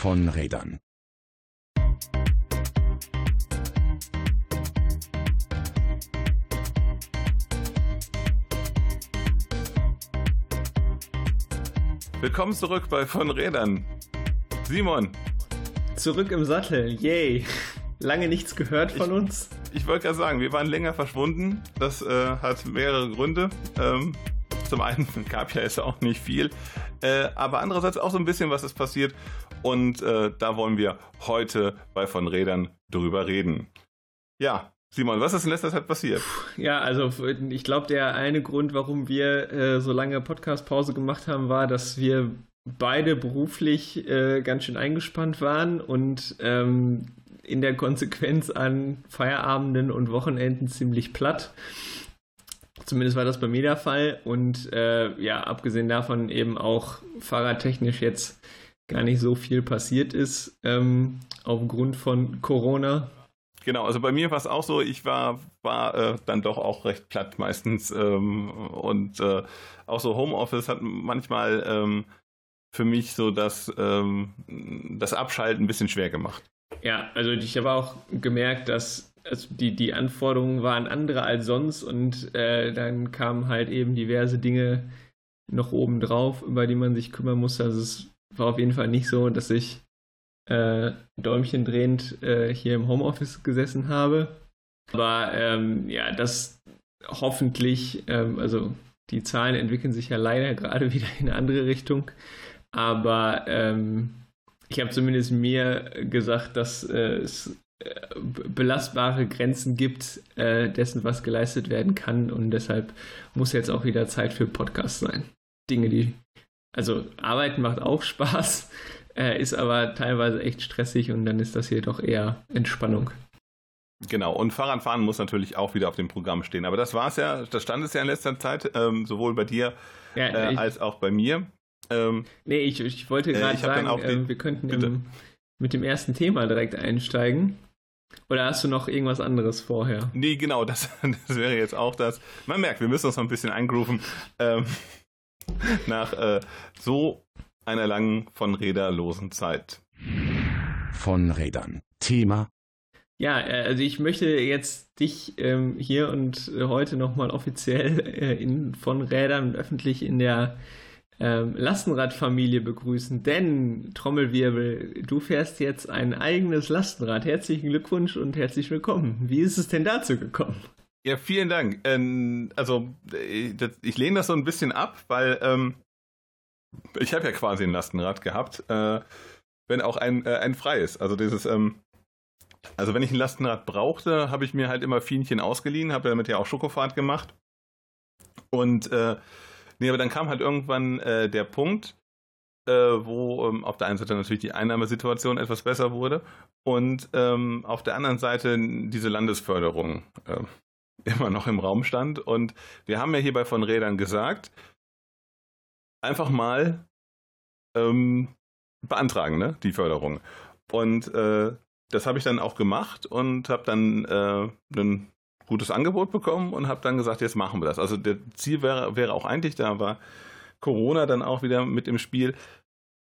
von Rädern. Willkommen zurück bei Von Rädern. Simon. Zurück im Sattel, yay. Lange nichts gehört von ich, uns. Ich wollte gerade sagen, wir waren länger verschwunden. Das äh, hat mehrere Gründe. Ähm, zum einen gab ja es auch nicht viel, äh, aber andererseits auch so ein bisschen was ist passiert. Und äh, da wollen wir heute bei Von Rädern drüber reden. Ja, Simon, was ist in letzter Zeit passiert? Ja, also ich glaube, der eine Grund, warum wir äh, so lange Podcast-Pause gemacht haben, war, dass wir beide beruflich äh, ganz schön eingespannt waren und ähm, in der Konsequenz an Feierabenden und Wochenenden ziemlich platt. Zumindest war das bei mir der Fall. Und äh, ja, abgesehen davon eben auch fahrradtechnisch jetzt gar nicht so viel passiert ist ähm, aufgrund von Corona. Genau, also bei mir war es auch so, ich war, war äh, dann doch auch recht platt meistens ähm, und äh, auch so Homeoffice hat manchmal ähm, für mich so das, ähm, das Abschalten ein bisschen schwer gemacht. Ja, also ich habe auch gemerkt, dass also die, die Anforderungen waren andere als sonst und äh, dann kamen halt eben diverse Dinge noch oben drauf, über die man sich kümmern musste. Also es war auf jeden Fall nicht so, dass ich äh, Däumchen drehend äh, hier im Homeoffice gesessen habe. Aber ähm, ja, das hoffentlich, ähm, also die Zahlen entwickeln sich ja leider gerade wieder in eine andere Richtung. Aber ähm, ich habe zumindest mir gesagt, dass äh, es belastbare Grenzen gibt äh, dessen, was geleistet werden kann. Und deshalb muss jetzt auch wieder Zeit für Podcasts sein. Dinge, die, also Arbeiten macht auch Spaß, äh, ist aber teilweise echt stressig und dann ist das hier doch eher Entspannung. Genau, und Fahrradfahren muss natürlich auch wieder auf dem Programm stehen. Aber das war es ja, das stand es ja in letzter Zeit, ähm, sowohl bei dir ja, äh, als auch bei mir. Ähm, nee, ich, ich wollte gerade äh, sagen, äh, wir könnten im, mit dem ersten Thema direkt einsteigen. Oder hast du noch irgendwas anderes vorher? Nee, genau, das, das wäre jetzt auch das. Man merkt, wir müssen uns noch ein bisschen eingrooven. Ähm, nach äh, so einer langen von räderlosen Zeit. Von Rädern. Thema. Ja, äh, also ich möchte jetzt dich ähm, hier und heute nochmal offiziell äh, in, von Rädern öffentlich in der ähm, Lastenradfamilie begrüßen, denn Trommelwirbel, du fährst jetzt ein eigenes Lastenrad. Herzlichen Glückwunsch und herzlich willkommen. Wie ist es denn dazu gekommen? Ja, vielen Dank. Ähm, also ich, das, ich, lehne das so ein bisschen ab, weil ähm, ich habe ja quasi ein Lastenrad gehabt, äh, wenn auch ein, äh, ein freies. Also dieses, ähm, also wenn ich ein Lastenrad brauchte, habe ich mir halt immer Fienchen ausgeliehen, habe damit ja auch Schokofahrt gemacht. Und äh, nee, aber dann kam halt irgendwann äh, der Punkt, äh, wo ähm, auf der einen Seite natürlich die Einnahmesituation etwas besser wurde und ähm, auf der anderen Seite diese Landesförderung äh, immer noch im Raum stand. Und wir haben ja hierbei von Rädern gesagt, einfach mal ähm, beantragen, ne, die Förderung. Und äh, das habe ich dann auch gemacht und habe dann äh, ein gutes Angebot bekommen und habe dann gesagt, jetzt machen wir das. Also der Ziel wäre, wäre auch eigentlich, da war Corona dann auch wieder mit im Spiel.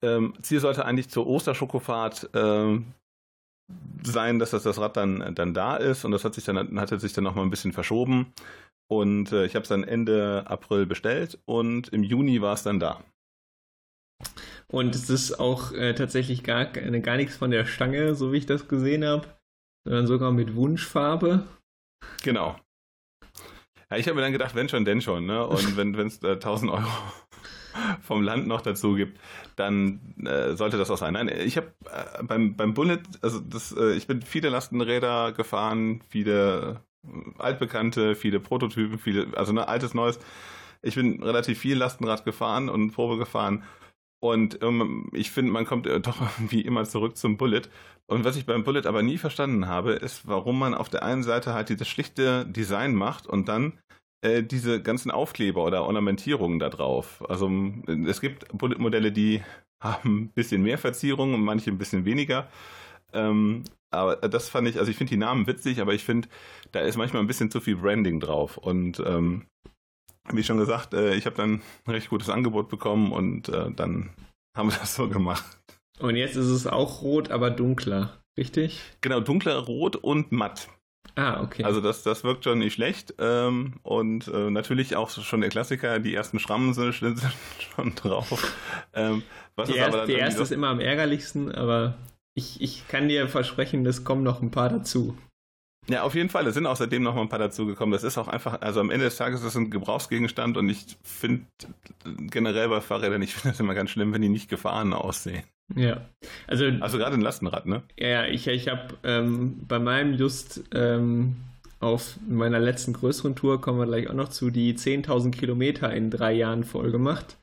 Ähm, Ziel sollte eigentlich zur Osterschokofahrt äh, sein, dass das, das Rad dann, dann da ist und das hat sich dann, hatte sich dann noch mal ein bisschen verschoben. Und äh, ich habe es dann Ende April bestellt und im Juni war es dann da. Und es ist auch äh, tatsächlich gar, gar nichts von der Stange, so wie ich das gesehen habe, sondern sogar mit Wunschfarbe. Genau. Ja, ich habe mir dann gedacht, wenn schon, denn schon. Ne? Und wenn es äh, 1000 Euro vom Land noch dazu gibt, dann äh, sollte das auch sein. Nein, ich habe äh, beim, beim Bullet, also das, äh, ich bin viele Lastenräder gefahren, viele altbekannte, viele Prototypen, viele, also ne, altes, neues. Ich bin relativ viel Lastenrad gefahren und Probe gefahren. Und ähm, ich finde, man kommt äh, doch wie immer zurück zum Bullet. Und was ich beim Bullet aber nie verstanden habe, ist, warum man auf der einen Seite halt dieses schlichte Design macht und dann äh, diese ganzen Aufkleber oder Ornamentierungen da drauf. Also es gibt Bullet-Modelle, die haben ein bisschen mehr Verzierungen und manche ein bisschen weniger. Ähm, aber das fand ich, also ich finde die Namen witzig, aber ich finde, da ist manchmal ein bisschen zu viel Branding drauf. Und ähm, wie schon gesagt, äh, ich habe dann ein recht gutes Angebot bekommen und äh, dann haben wir das so gemacht. Und jetzt ist es auch rot, aber dunkler, richtig? Genau, dunkler Rot und matt. Ah, okay. Also das, das wirkt schon nicht schlecht. Ähm, und äh, natürlich auch schon der Klassiker, die ersten Schrammen sind, schon drauf. Ähm, was die, ist erst, die erste ist immer am ärgerlichsten, aber ich, ich kann dir versprechen, es kommen noch ein paar dazu. Ja, auf jeden Fall. Es sind auch seitdem noch mal ein paar dazugekommen. Das ist auch einfach, also am Ende des Tages ist es ein Gebrauchsgegenstand und ich finde generell bei Fahrrädern, ich finde das immer ganz schlimm, wenn die nicht gefahren aussehen. Ja, also. Also gerade ein Lastenrad, ne? Ja, ich, ich habe ähm, bei meinem just ähm, auf meiner letzten größeren Tour, kommen wir gleich auch noch zu, die 10.000 Kilometer in drei Jahren voll gemacht.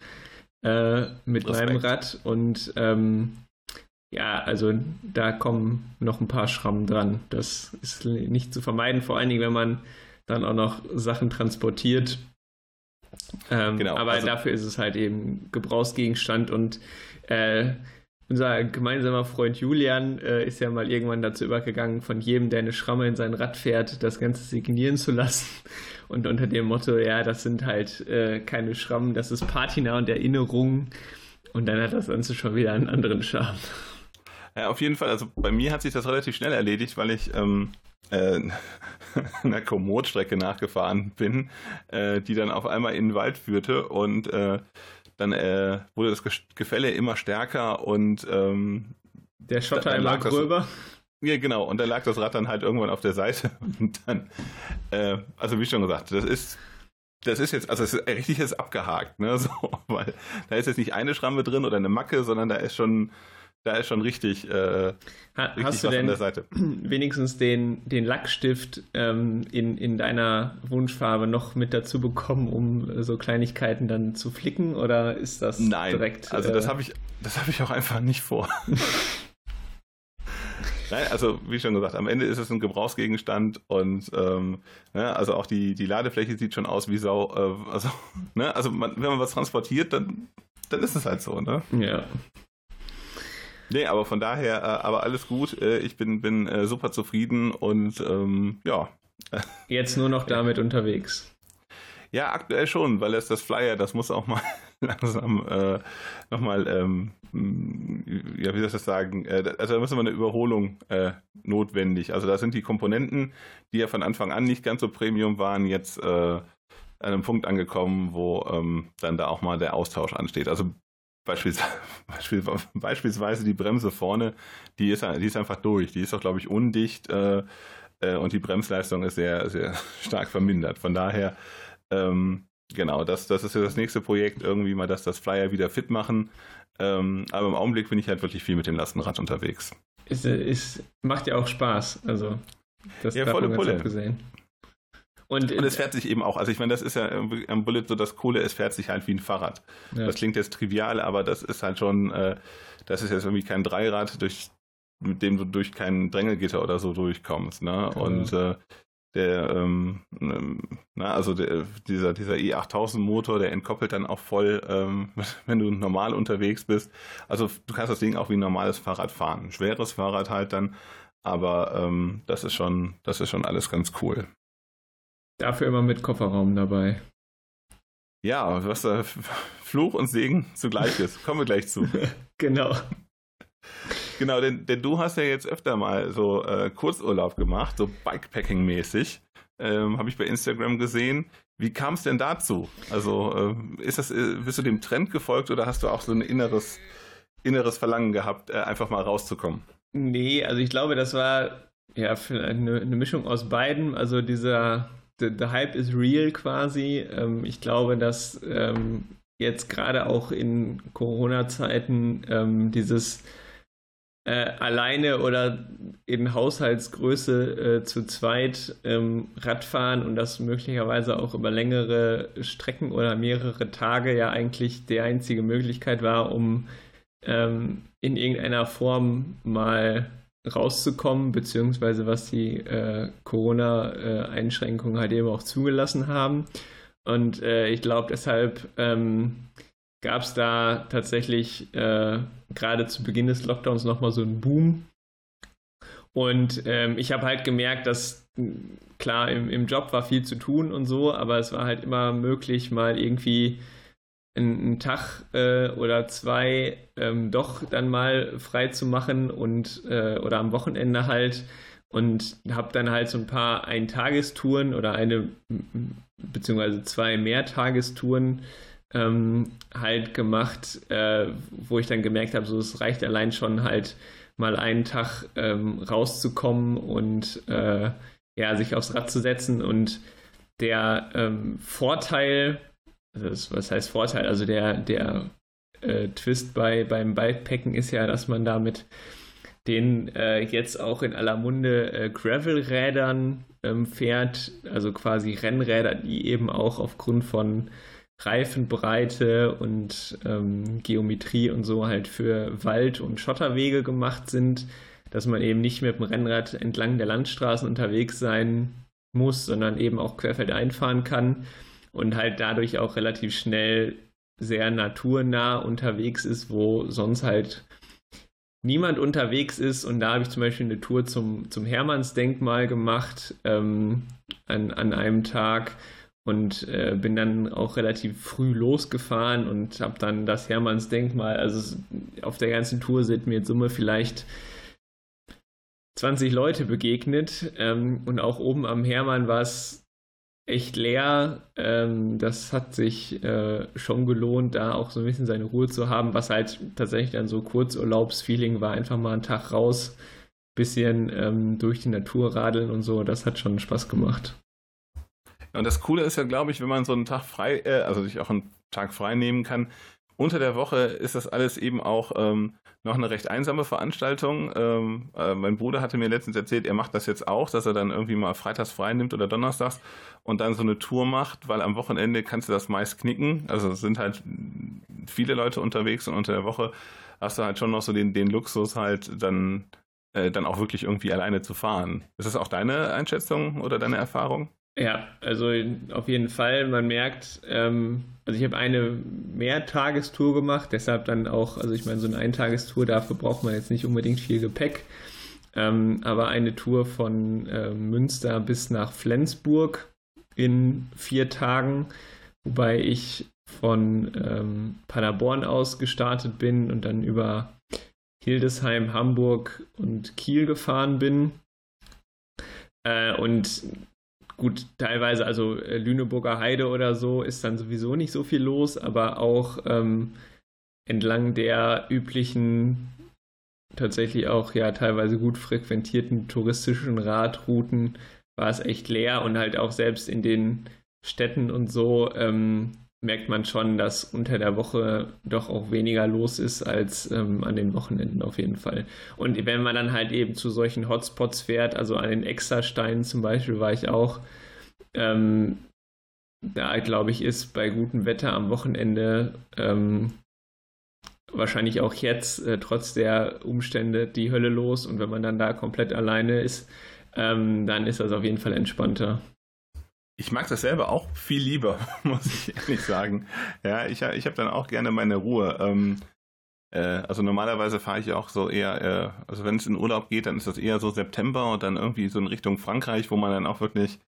Äh, mit Respekt. meinem Rad und ähm, ja, also da kommen noch ein paar Schrammen dran. Das ist nicht zu vermeiden, vor allen Dingen, wenn man dann auch noch Sachen transportiert. Ähm, genau, aber also, dafür ist es halt eben Gebrauchsgegenstand und äh, unser gemeinsamer Freund Julian äh, ist ja mal irgendwann dazu übergegangen, von jedem, der eine Schramme in sein Rad fährt, das Ganze signieren zu lassen. Und unter dem Motto, ja, das sind halt äh, keine Schrammen, das ist Patina und Erinnerung. Und dann hat das Ganze schon wieder einen anderen Charme. Ja, auf jeden Fall. Also bei mir hat sich das relativ schnell erledigt, weil ich ähm, äh, einer Komoot-Strecke nachgefahren bin, äh, die dann auf einmal in den Wald führte und äh, dann äh, wurde das Gefälle immer stärker und ähm, der Schotter immer gröber. Ja, genau. Und da lag das Rad dann halt irgendwann auf der Seite und dann, äh, also wie schon gesagt, das ist das ist jetzt, also es ist richtig jetzt abgehakt, ne? So, weil da ist jetzt nicht eine Schramme drin oder eine Macke, sondern da ist schon da ist schon richtig, äh, richtig Hast du denn wenigstens den, den Lackstift ähm, in, in deiner Wunschfarbe noch mit dazu bekommen, um so Kleinigkeiten dann zu flicken? Oder ist das Nein, direkt? Also, das äh, habe ich, hab ich auch einfach nicht vor. Nein, also wie schon gesagt, am Ende ist es ein Gebrauchsgegenstand und ähm, ne, also auch die, die Ladefläche sieht schon aus wie Sau. Äh, also, ne, also man, wenn man was transportiert, dann, dann ist es halt so, ne? Ja. Nee, aber von daher, äh, aber alles gut. Äh, ich bin, bin äh, super zufrieden und ähm, ja. Jetzt nur noch damit unterwegs. Ja, aktuell schon, weil es das Flyer, das muss auch mal langsam äh, nochmal, ähm, ja, wie soll ich das sagen? Äh, also da müssen wir eine Überholung äh, notwendig. Also da sind die Komponenten, die ja von Anfang an nicht ganz so Premium waren, jetzt äh, an einem Punkt angekommen, wo ähm, dann da auch mal der Austausch ansteht. Also Beispielsweise, beispielsweise die Bremse vorne, die ist, die ist einfach durch. Die ist auch, glaube ich, undicht äh, äh, und die Bremsleistung ist sehr, sehr stark vermindert. Von daher, ähm, genau, das, das ist ja das nächste Projekt, irgendwie mal, dass das Flyer wieder fit machen. Ähm, aber im Augenblick bin ich halt wirklich viel mit dem Lastenrad unterwegs. Es, es macht ja auch Spaß. Also, das ja, volle Pulle. Abgesehen. Und, und, es fährt sich eben auch, also ich meine, das ist ja am Bullet so das Coole, es fährt sich halt wie ein Fahrrad. Ja. Das klingt jetzt trivial, aber das ist halt schon, äh, das ist jetzt irgendwie kein Dreirad, durch, mit dem du durch kein Drängelgitter oder so durchkommst. Ne? Genau. Und äh, der, ähm, ähm, na, also der, dieser, dieser E8000 Motor, der entkoppelt dann auch voll, ähm, wenn du normal unterwegs bist. Also du kannst das Ding auch wie ein normales Fahrrad fahren. Ein schweres Fahrrad halt dann, aber ähm, das ist schon, das ist schon alles ganz cool. Dafür immer mit Kofferraum dabei. Ja, was da Fluch und Segen zugleich ist. Kommen wir gleich zu. genau. Genau, denn, denn, du hast ja jetzt öfter mal so äh, Kurzurlaub gemacht, so Bikepacking-mäßig. Ähm, Habe ich bei Instagram gesehen. Wie kam es denn dazu? Also, äh, ist das, äh, bist du dem Trend gefolgt oder hast du auch so ein inneres, inneres Verlangen gehabt, äh, einfach mal rauszukommen? Nee, also ich glaube, das war ja eine, eine Mischung aus beiden. Also dieser the, the Hype is real quasi. Ähm, ich glaube, dass ähm, jetzt gerade auch in Corona-Zeiten ähm, dieses äh, alleine oder in Haushaltsgröße äh, zu zweit ähm, Radfahren und das möglicherweise auch über längere Strecken oder mehrere Tage ja eigentlich die einzige Möglichkeit war, um ähm, in irgendeiner Form mal rauszukommen, beziehungsweise was die äh, Corona-Einschränkungen halt eben auch zugelassen haben. Und äh, ich glaube, deshalb ähm, gab es da tatsächlich äh, gerade zu Beginn des Lockdowns nochmal so einen Boom. Und ähm, ich habe halt gemerkt, dass klar, im, im Job war viel zu tun und so, aber es war halt immer möglich, mal irgendwie einen Tag äh, oder zwei ähm, doch dann mal frei zu machen und äh, oder am Wochenende halt. Und habe dann halt so ein paar Eintagestouren oder eine beziehungsweise zwei Mehrtagestouren ähm, halt gemacht, äh, wo ich dann gemerkt habe, so es reicht allein schon halt mal einen Tag ähm, rauszukommen und äh, ja sich aufs Rad zu setzen. Und der ähm, Vorteil, also was heißt Vorteil, also der der äh, Twist bei beim Bikepacken ist ja, dass man damit den äh, jetzt auch in aller Munde äh, Gravel-Rädern ähm, fährt, also quasi Rennräder, die eben auch aufgrund von Reifenbreite und ähm, Geometrie und so halt für Wald- und Schotterwege gemacht sind, dass man eben nicht mit dem Rennrad entlang der Landstraßen unterwegs sein muss, sondern eben auch querfeldein fahren kann und halt dadurch auch relativ schnell sehr naturnah unterwegs ist, wo sonst halt niemand unterwegs ist. Und da habe ich zum Beispiel eine Tour zum, zum Hermannsdenkmal gemacht ähm, an, an einem Tag und äh, bin dann auch relativ früh losgefahren und habe dann das Hermannsdenkmal, also auf der ganzen Tour sind mir in Summe vielleicht 20 Leute begegnet ähm, und auch oben am Hermann war es echt leer. Ähm, das hat sich äh, schon gelohnt, da auch so ein bisschen seine Ruhe zu haben, was halt tatsächlich dann so Kurzurlaubsfeeling war, einfach mal einen Tag raus, bisschen ähm, durch die Natur radeln und so. Das hat schon Spaß gemacht. Und das Coole ist ja, glaube ich, wenn man so einen Tag frei, äh, also sich auch einen Tag frei nehmen kann. Unter der Woche ist das alles eben auch ähm, noch eine recht einsame Veranstaltung. Ähm, äh, mein Bruder hatte mir letztens erzählt, er macht das jetzt auch, dass er dann irgendwie mal freitags frei nimmt oder donnerstags und dann so eine Tour macht, weil am Wochenende kannst du das meist knicken. Also es sind halt viele Leute unterwegs und unter der Woche hast du halt schon noch so den, den Luxus halt dann, äh, dann auch wirklich irgendwie alleine zu fahren. Ist das auch deine Einschätzung oder deine Erfahrung? Ja, also auf jeden Fall. Man merkt, ähm, also ich habe eine Mehrtagestour gemacht, deshalb dann auch, also ich meine, so eine Eintagestour, dafür braucht man jetzt nicht unbedingt viel Gepäck. Ähm, aber eine Tour von äh, Münster bis nach Flensburg in vier Tagen, wobei ich von ähm, Paderborn aus gestartet bin und dann über Hildesheim, Hamburg und Kiel gefahren bin. Äh, und Gut, teilweise, also äh, Lüneburger Heide oder so ist dann sowieso nicht so viel los, aber auch ähm, entlang der üblichen, tatsächlich auch ja teilweise gut frequentierten touristischen Radrouten war es echt leer und halt auch selbst in den Städten und so ähm, merkt man schon, dass unter der Woche doch auch weniger los ist als ähm, an den Wochenenden auf jeden Fall. Und wenn man dann halt eben zu solchen Hotspots fährt, also an den Extrasteinen zum Beispiel war ich auch, ähm, da glaube ich ist bei gutem Wetter am Wochenende ähm, wahrscheinlich auch jetzt äh, trotz der Umstände die Hölle los und wenn man dann da komplett alleine ist, ähm, dann ist das auf jeden Fall entspannter. Ich mag das selber auch viel lieber, muss ich ehrlich sagen. Ja, ich, ich habe dann auch gerne meine Ruhe. Ähm, äh, also normalerweise fahre ich auch so eher, äh, also wenn es in Urlaub geht, dann ist das eher so September und dann irgendwie so in Richtung Frankreich, wo man dann auch wirklich,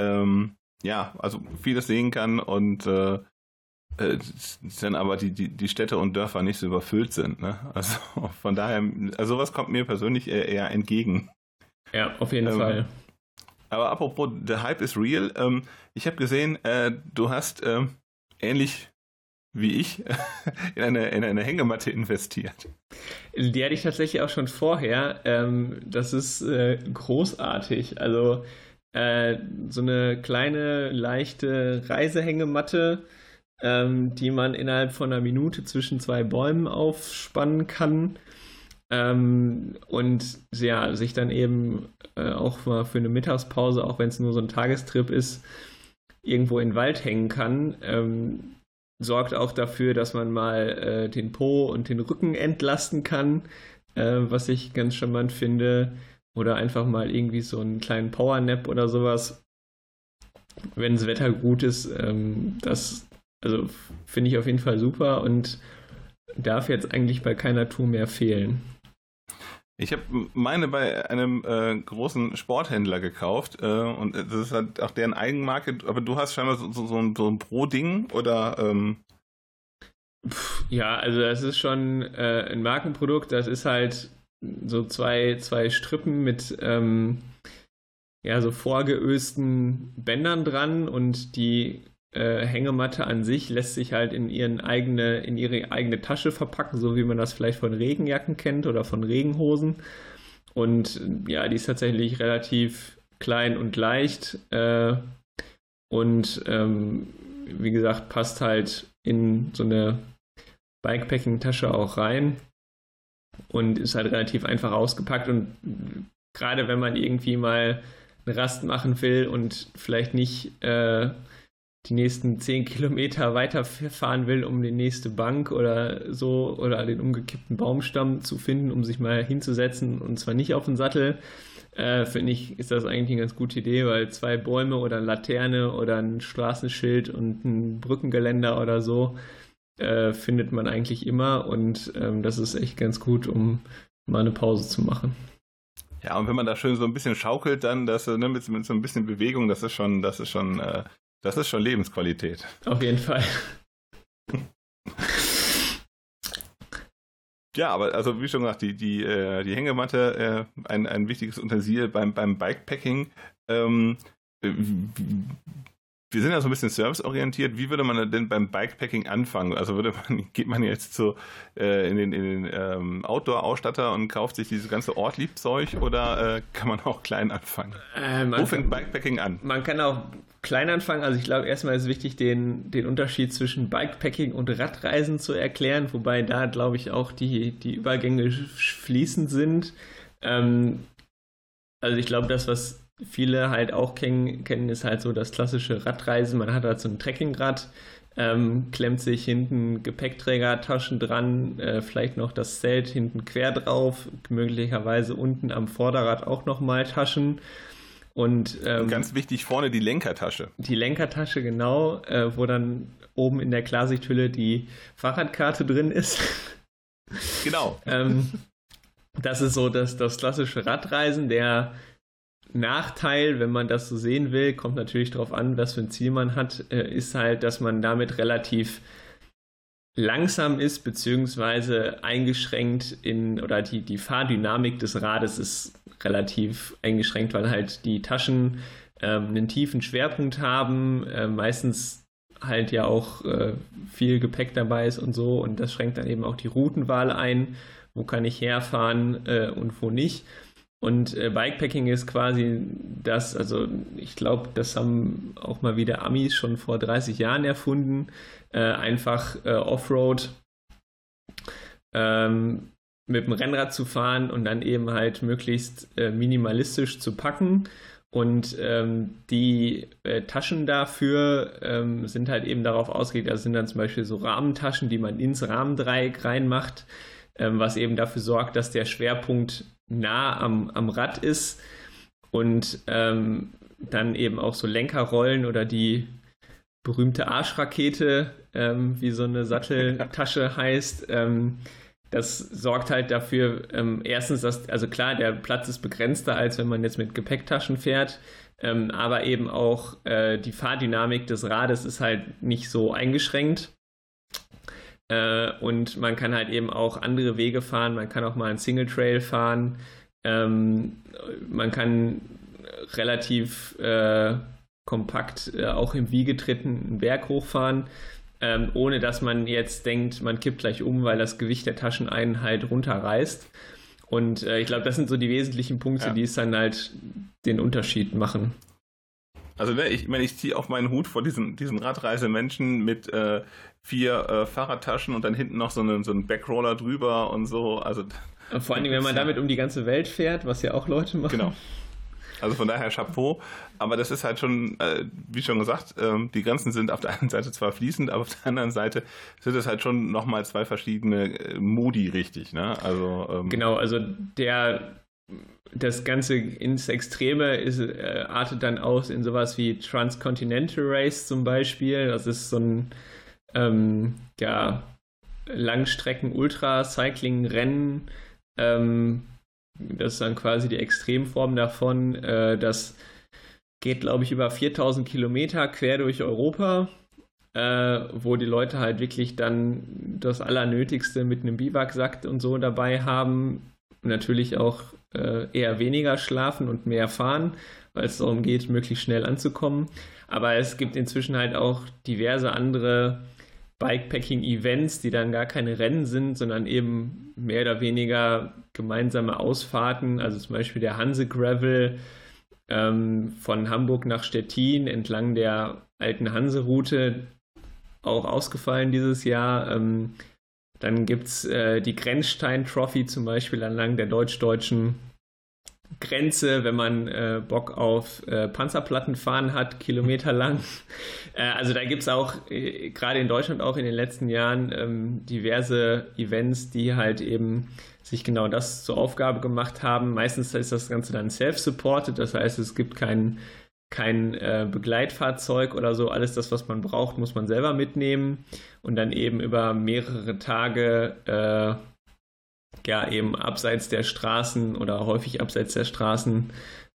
ähm, ja, also vieles sehen kann und äh, äh, dann aber die, die, die Städte und Dörfer nicht so überfüllt sind. Ne? Also von daher, also sowas kommt mir persönlich eher, eher entgegen. Ja, auf jeden ähm, Fall. Aber apropos, der Hype is real. Ähm, ich habe gesehen, äh, du hast äh, ähnlich wie ich in eine, in eine Hängematte investiert. Die hatte ich tatsächlich auch schon vorher. Ähm, das ist äh, großartig. Also äh, so eine kleine, leichte Reisehängematte, ähm, die man innerhalb von einer Minute zwischen zwei Bäumen aufspannen kann ähm, und ja, sich dann eben äh, auch mal für eine Mittagspause, auch wenn es nur so ein Tagestrip ist, irgendwo in den Wald hängen kann. Ähm, sorgt auch dafür, dass man mal äh, den Po und den Rücken entlasten kann, äh, was ich ganz charmant finde. Oder einfach mal irgendwie so einen kleinen Powernap oder sowas, wenn das Wetter gut ist. Ähm, das also finde ich auf jeden Fall super und darf jetzt eigentlich bei keiner Tour mehr fehlen. Ich habe meine bei einem äh, großen Sporthändler gekauft äh, und das ist halt auch deren Eigenmarke. Aber du hast scheinbar so, so, so ein, so ein Pro-Ding oder? Ähm Ja, also das ist schon äh, ein Markenprodukt. Das ist halt so zwei, zwei Strippen mit ähm, ja, so vorgeösten Bändern dran und die äh, Hängematte an sich lässt sich halt in, ihren eigene, in ihre eigene Tasche verpacken, so wie man das vielleicht von Regenjacken kennt oder von Regenhosen. Und ja, die ist tatsächlich relativ klein und leicht. Äh, und ähm, wie gesagt, passt halt in so eine Bikepacking-Tasche auch rein und ist halt relativ einfach ausgepackt. Und gerade wenn man irgendwie mal eine Rast machen will und vielleicht nicht äh, die nächsten zehn Kilometer weiterfahren will, um die nächste Bank oder so oder den umgekippten Baumstamm zu finden, um sich mal hinzusetzen und zwar nicht auf den Sattel, äh, finde ich, ist das eigentlich eine ganz gute Idee, weil zwei Bäume oder eine Laterne oder ein Straßenschild und ein Brückengeländer oder so äh, findet man eigentlich immer und ähm, das ist echt ganz gut, um mal eine Pause zu machen. Ja, und wenn man da schön so ein bisschen schaukelt, dann das, ne, mit, mit so ein bisschen Bewegung, das ist schon, das ist schon, äh, das ist schon Lebensqualität. Auf jeden Fall. Ja, aber also wie schon gesagt, die, die, äh, die Hängematte, äh, ein, ein wichtiges Utensil beim, beim Bikepacking. Ähm, wir sind ja so ein bisschen serviceorientiert. Wie würde man denn beim Bikepacking anfangen? Also würde man, geht man jetzt so äh, in den, in den ähm, Outdoor-Ausstatter und kauft sich dieses ganze Ortliebzeug oder äh, kann man auch klein anfangen? Äh, Wo fängt Bikepacking an? Man kann auch klein anfangen. Also ich glaube, erstmal ist wichtig, den, den Unterschied zwischen Bikepacking und Radreisen zu erklären, wobei da, glaube ich, auch die, die Übergänge fließend sind. Ähm, also ich glaube, das, was viele halt auch kennen, kennen, ist halt so das klassische Radreisen. Man hat halt so ein Trekkingrad, ähm, klemmt sich hinten Gepäckträgertaschen dran, äh, vielleicht noch das Zelt hinten quer drauf, möglicherweise unten am Vorderrad auch nochmal Taschen. Und, ähm, und, ganz wichtig, vorne die Lenkertasche. Die Lenkertasche, genau, äh, wo dann oben in der Klarsichthülle die Fahrradkarte drin ist. Genau. ähm, das ist so das, das klassische Radreisen, der Nachteil, wenn man das so sehen will, kommt natürlich darauf an, was für ein Ziel man hat, äh, ist halt, dass man damit relativ langsam ist, beziehungsweise eingeschränkt in, oder die, die Fahrdynamik des Rades ist relativ eingeschränkt, weil halt die Taschen ähm, einen tiefen Schwerpunkt haben, äh, meistens halt ja auch äh, viel Gepäck dabei ist und so und das schränkt dann eben auch die Routenwahl ein, wo kann ich herfahren äh, und wo nicht. Und äh, Bikepacking ist quasi das, also ich glaube, das haben auch mal wieder Amis schon vor 30 Jahren erfunden. Äh, einfach äh, Offroad ähm, mit dem Rennrad zu fahren und dann eben halt möglichst äh, minimalistisch zu packen. Und ähm, die äh, Taschen dafür ähm, sind halt eben darauf ausgelegt, das sind dann zum Beispiel so Rahmentaschen, die man ins Rahmendreieck reinmacht, ähm, was eben dafür sorgt, dass der Schwerpunkt nah am, am Rad ist und ähm, dann eben auch so Lenkerrollen oder die berühmte Arschrakete, ähm, wie so eine Satteltasche heißt. Ähm, das sorgt halt dafür, ähm, erstens, dass, also klar, der Platz ist begrenzter, als wenn man jetzt mit Gepäcktaschen fährt, ähm, aber eben auch äh, die Fahrdynamik des Rades ist halt nicht so eingeschränkt. Äh, und man kann halt eben auch andere Wege fahren. Man kann auch mal einen Single Trail fahren. Ähm, man kann relativ äh, kompakt äh, auch im Wiegetritten einen Berg hochfahren, ähm, ohne dass man jetzt denkt, man kippt gleich um, weil das Gewicht der Taschen einen halt runterreißt. Und äh, ich glaube, das sind so die wesentlichen Punkte, ja. die es dann halt den Unterschied machen. Also ne, ich meine, ich ziehe auch meinen Hut vor diesen, diesen Radreisemenschen mit äh, vier äh, Fahrradtaschen und dann hinten noch so, eine, so einen Backroller drüber und so. Also vor allem, wenn man damit um die ganze Welt fährt, was ja auch Leute machen. Genau. Also von daher Chapeau. Aber das ist halt schon, äh, wie schon gesagt, äh, die Grenzen sind auf der einen Seite zwar fließend, aber auf der anderen Seite sind es halt schon nochmal zwei verschiedene äh, Modi richtig. Ne? Also, ähm, genau, also der das Ganze ins Extreme ist, äh, artet dann aus in sowas wie Transcontinental Race zum Beispiel. Das ist so ein ähm, ja, Langstrecken-Ultra-Cycling-Rennen. Ähm, das ist dann quasi die Extremform davon. Äh, das geht, glaube ich, über 4000 Kilometer quer durch Europa. äh, wo die Leute halt wirklich dann das Allernötigste mit einem Biwaksack und so dabei haben. Natürlich auch äh, eher weniger schlafen und mehr fahren, weil es darum geht, möglichst schnell anzukommen. Aber es gibt inzwischen halt auch diverse andere Bikepacking-Events, die dann gar keine Rennen sind, sondern eben mehr oder weniger gemeinsame Ausfahrten. Also zum Beispiel der Hanse Gravel ähm, von Hamburg nach Stettin entlang der alten Hanse-Route, auch ausgefallen dieses Jahr. Ähm, dann gibt es äh, die Grenzstein Trophy zum Beispiel entlang der deutsch-deutschen Grenze, wenn man äh, Bock auf äh, Panzerplatten fahren hat, kilometerlang. äh, also da gibt es auch, äh, gerade in Deutschland auch in den letzten Jahren, ähm, diverse Events, die halt eben sich genau das zur Aufgabe gemacht haben. Meistens ist das Ganze dann self-supported, das heißt, es gibt keinen kein äh, Begleitfahrzeug oder so. Alles das, was man braucht, muss man selber mitnehmen und dann eben über mehrere Tage äh, ja eben abseits der Straßen oder häufig abseits der Straßen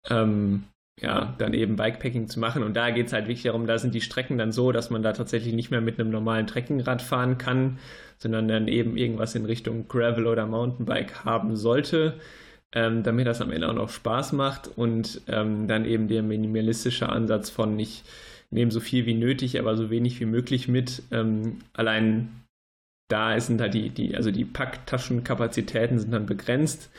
ähm, ja, dann eben Bikepacking zu machen. Und da geht es halt wirklich darum, da sind die Strecken dann so, dass man da tatsächlich nicht mehr mit einem normalen Trekkingrad fahren kann, sondern dann eben irgendwas in Richtung Gravel oder Mountainbike haben sollte ähm, damit das am Ende auch noch Spaß macht und ähm, dann eben der minimalistische Ansatz von nicht nehme so viel wie nötig, aber so wenig wie möglich mit. Ähm, allein da sind halt die, die, also die Packtaschenkapazitäten sind dann begrenzt.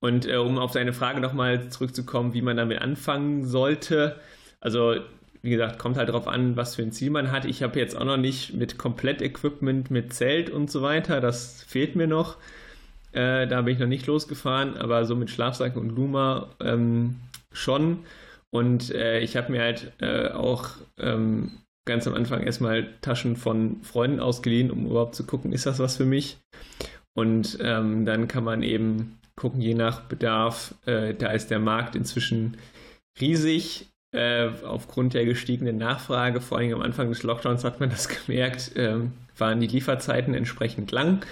Und äh, um auf deine Frage nochmal zurückzukommen, wie man damit anfangen sollte, also wie gesagt, kommt halt darauf an, was für ein Ziel man hat. Ich habe jetzt auch noch nicht mit Komplett-Equipment, mit Zelt und so weiter, das fehlt mir noch. Äh, da bin ich noch nicht losgefahren, aber so mit Schlafsack und Luma ähm, schon. Und äh, ich habe mir halt äh, auch ähm, ganz am Anfang erstmal Taschen von Freunden ausgeliehen, um überhaupt zu gucken, ist das was für mich? Und ähm, dann kann man eben gucken, je nach Bedarf. Äh, da ist der Markt inzwischen riesig. Äh, aufgrund der gestiegenen Nachfrage, vor allem am Anfang des Lockdowns hat man das gemerkt, ähm, waren die Lieferzeiten entsprechend lang.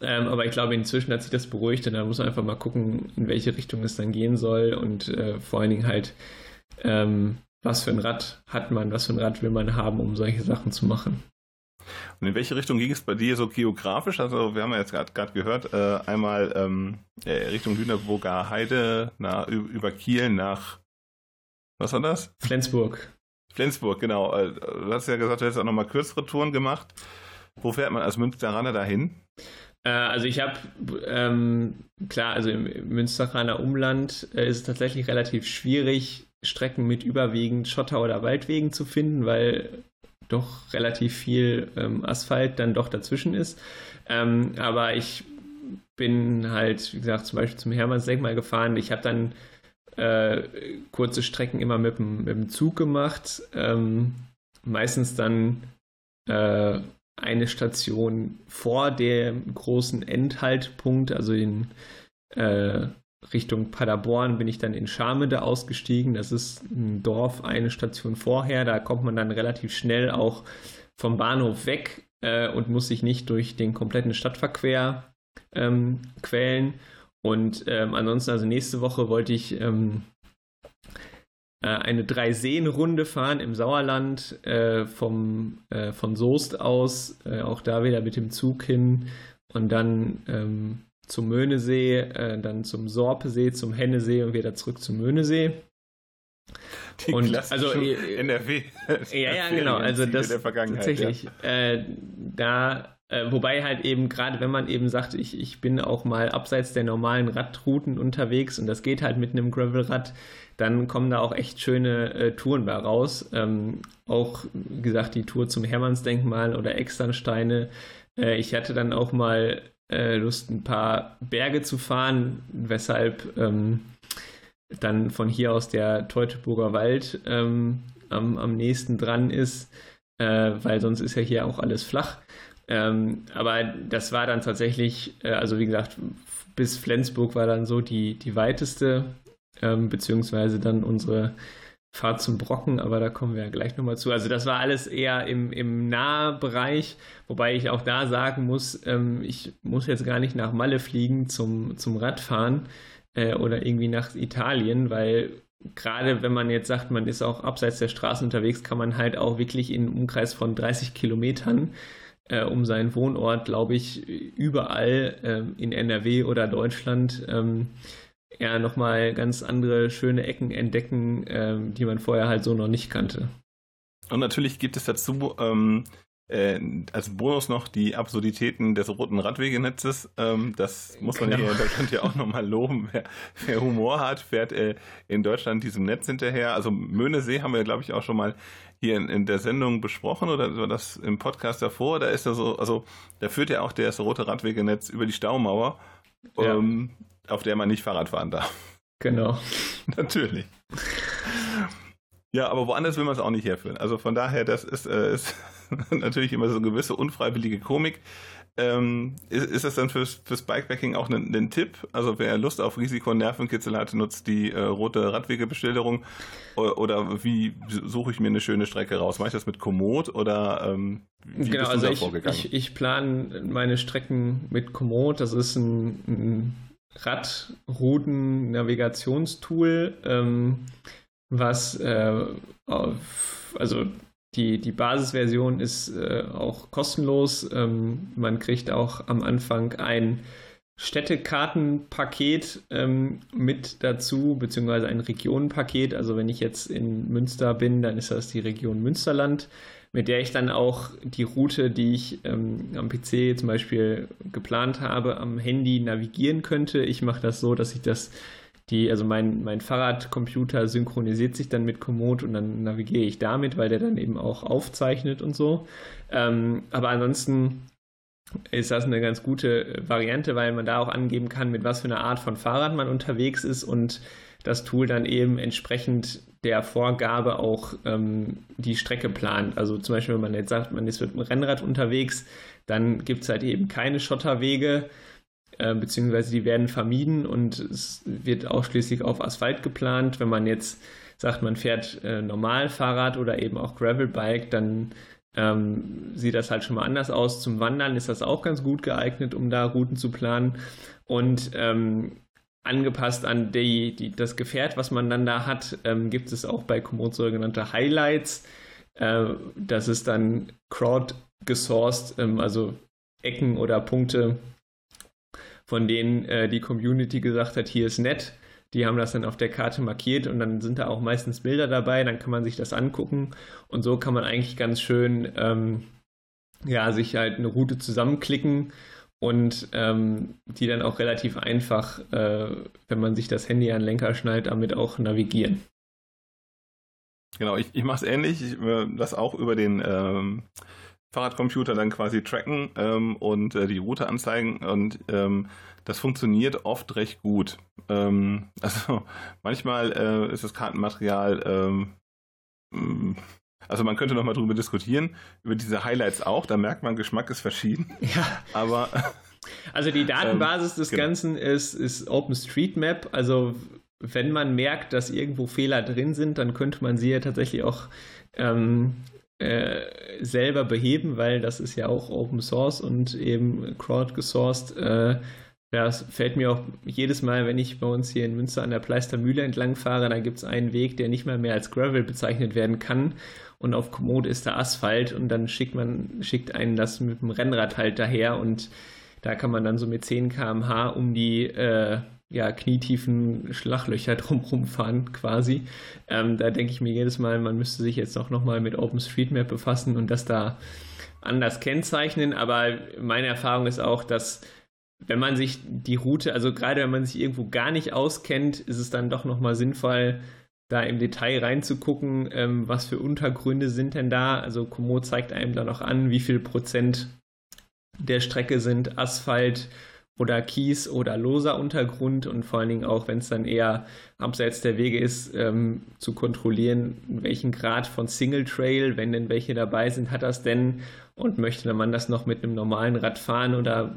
Ähm, aber ich glaube, inzwischen hat sich das beruhigt und da muss man einfach mal gucken, in welche Richtung es dann gehen soll und äh, vor allen Dingen halt, ähm, was für ein Rad hat man, was für ein Rad will man haben, um solche Sachen zu machen. Und in welche Richtung ging es bei dir so geografisch? Also wir haben ja jetzt gerade gehört, äh, einmal ähm, äh, Richtung Lüneburger Heide, nach, über Kiel nach, was war das? Flensburg. Flensburg, genau. Äh, du hast ja gesagt, du hättest auch nochmal kürzere Touren gemacht. Wo fährt man als Münsteraner dahin? Äh, also ich habe, ähm, klar, also im Münsteraner Umland äh, ist es tatsächlich relativ schwierig, Strecken mit überwiegend Schotter- oder Waldwegen zu finden, weil doch relativ viel ähm, Asphalt dann doch dazwischen ist. Ähm, aber ich bin halt, wie gesagt, zum Beispiel zum Hermannsdenkmal gefahren. Ich habe dann äh, kurze Strecken immer mit dem, mit dem Zug gemacht. Ähm, meistens dann äh, eine Station vor dem großen Endhaltpunkt, also in äh, Richtung Paderborn, bin ich dann in Schamede ausgestiegen. Das ist ein Dorf eine Station vorher. Da kommt man dann relativ schnell auch vom Bahnhof weg äh, und muss sich nicht durch den kompletten Stadtverkehr ähm, quälen. Und ähm, ansonsten, also nächste Woche wollte ich ähm, äh, eine Drei-Seen-Runde fahren im Sauerland äh, vom, äh, von Soest aus, äh, auch da wieder mit dem Zug hin und dann ähm, zum Möhnesee, äh, dann zum Sorpesee, zum Hennesee und wieder zurück zum Möhnesee. Die und also NRW. ja, ja, genau. Also das tatsächlich. Ja. da äh, wobei halt eben, gerade wenn man eben sagt, ich, ich bin auch mal abseits der normalen Radrouten unterwegs und das geht halt mit einem Gravelrad, dann kommen da auch echt schöne äh, Touren bei raus. Ähm, auch, wie gesagt, die Tour zum Hermannsdenkmal oder Externsteine. Äh, ich hatte dann auch mal äh, Lust, ein paar Berge zu fahren, weshalb ähm, dann von hier aus der Teutoburger Wald ähm, am, am nächsten dran ist, äh, weil sonst ist ja hier auch alles flach. Ähm, aber das war dann tatsächlich, äh, also wie gesagt, bis Flensburg war dann so die, die weiteste, ähm, beziehungsweise dann unsere Fahrt zum Brocken, aber da kommen wir ja gleich nochmal zu. Also das war alles eher im, im Nahbereich, wobei ich auch da sagen muss, ähm, ich muss jetzt gar nicht nach Malle fliegen zum, zum Radfahren äh, oder irgendwie nach Italien, weil gerade wenn man jetzt sagt, man ist auch abseits der Straße unterwegs, kann man halt auch wirklich in einem Umkreis von 30 Kilometern äh, um seinen Wohnort, glaube ich, überall äh, in NRW oder Deutschland ähm, ja nochmal ganz andere schöne Ecken entdecken, ähm, die man vorher halt so noch nicht kannte. Und natürlich gibt es dazu ähm, äh, als Bonus noch die Absurditäten des roten Radwegenetzes. Ähm, das muss man genau. ja in Deutschland ja auch nochmal loben. Wer, wer, Humor hat, fährt äh, in Deutschland diesem Netz hinterher. Also Möhnesee haben wir, glaube ich, auch schon mal hier in, in, der Sendung besprochen oder war das im Podcast davor. Da ist er so, also da führt ja auch das rote Radwegenetz über die Staumauer, ja. ähm, auf der man nicht Fahrrad fahren darf. Genau. Natürlich. Ja, aber woanders will man es auch nicht herführen. Also von daher, das ist, äh, ist natürlich immer so eine gewisse unfreiwillige Komik. Ähm, ist, ist, das dann fürs, fürs Bikepacking auch ein, ein, Tipp? Also wer Lust auf Risiko und Nervenkitzel hat, nutzt die äh, rote Radwegebeschilderung oder, oder, wie suche ich mir eine schöne Strecke raus? Mache ich das mit Komoot oder ähm, wie genau, bist du also da ich, vorgegangen? Ich, ich plane meine Strecken mit Komoot. Das ist ein, ein Radrouten-Navigationstool, ähm, was äh, auf, also die, die Basisversion ist äh, auch kostenlos. Ähm, man kriegt auch am Anfang ein Städtekartenpaket ähm, mit dazu, beziehungsweise ein Regionenpaket. Also wenn ich jetzt in Münster bin, dann ist das die Region Münsterland, mit der ich dann auch die Route, die ich ähm, am PC zum Beispiel geplant habe, am Handy navigieren könnte. Ich mache das so, dass ich das die, also mein, mein Fahrradcomputer synchronisiert sich dann mit Komoot und dann navigiere ich damit, weil der dann eben auch aufzeichnet und so. Ähm, aber ansonsten ist das eine ganz gute Variante, weil man da auch angeben kann, mit was für einer Art von Fahrrad man unterwegs ist und das Tool dann eben entsprechend der Vorgabe auch ähm, die Strecke plant. Also zum Beispiel, wenn man jetzt sagt, man ist mit dem Rennrad unterwegs, dann gibt es halt eben keine Schotterwege, äh, beziehungsweise die werden vermieden und es wird ausschließlich auf Asphalt geplant. Wenn man jetzt sagt, man fährt äh, normal Fahrrad oder eben auch Gravelbike, dann ähm, sieht das halt schon mal anders aus. Zum Wandern ist das auch ganz gut geeignet, um da Routen zu planen. Und ähm, angepasst an die, die, das Gefährt, was man dann da hat, ähm, gibt es auch bei Komoot sogenannte Highlights. Äh, das ist dann crowd gesourced, ähm, also Ecken oder Punkte, von denen äh, die Community gesagt hat, hier ist nett. Die haben das dann auf der Karte markiert und dann sind da auch meistens Bilder dabei, dann kann man sich das angucken und so kann man eigentlich ganz schön ähm, ja, sich halt eine Route zusammenklicken und ähm, die dann auch relativ einfach, äh, wenn man sich das Handy an den Lenker schnallt, damit auch navigieren. Genau, ich, ich mache es ähnlich, ich, äh, das auch über den ähm, Fahrradcomputer dann quasi tracken ähm, und äh, die Route anzeigen und ähm, das funktioniert oft recht gut. Ähm, also manchmal äh, ist das Kartenmaterial, ähm, mm, also man könnte nochmal drüber diskutieren, über diese Highlights auch, da merkt man, Geschmack ist verschieden. Ja. Aber also die Datenbasis ähm, des genau. Ganzen ist, ist OpenStreetMap, also wenn man merkt, dass irgendwo Fehler drin sind, dann könnte man sie ja tatsächlich auch ähm, äh, selber beheben, weil das ist ja auch Open Source und eben crowdgesourced. Äh, das fällt mir auch jedes Mal, wenn ich bei uns hier in Münster an der Pleistermühle entlang fahre, da gibt es einen Weg, der nicht mal mehr als Gravel bezeichnet werden kann. Und auf Komoot ist der Asphalt und dann schickt man, schickt einen das mit dem Rennrad halt daher und da kann man dann so mit 10 km/h um die äh, ja, knietiefen Schlachlöcher drumherum fahren quasi. Ähm, da denke ich mir jedes Mal, man müsste sich jetzt auch nochmal mit OpenStreetMap befassen und das da anders kennzeichnen. Aber meine Erfahrung ist auch, dass wenn man sich die Route, also gerade wenn man sich irgendwo gar nicht auskennt, ist es dann doch nochmal sinnvoll, da im Detail reinzugucken, ähm, was für Untergründe sind denn da. Also Komoot zeigt einem da noch an, wie viel Prozent der Strecke sind Asphalt, oder Kies oder loser Untergrund und vor allen Dingen auch, wenn es dann eher abseits der Wege ist, ähm, zu kontrollieren, welchen Grad von Single Trail, wenn denn welche dabei sind, hat das denn und möchte man das noch mit einem normalen Rad fahren oder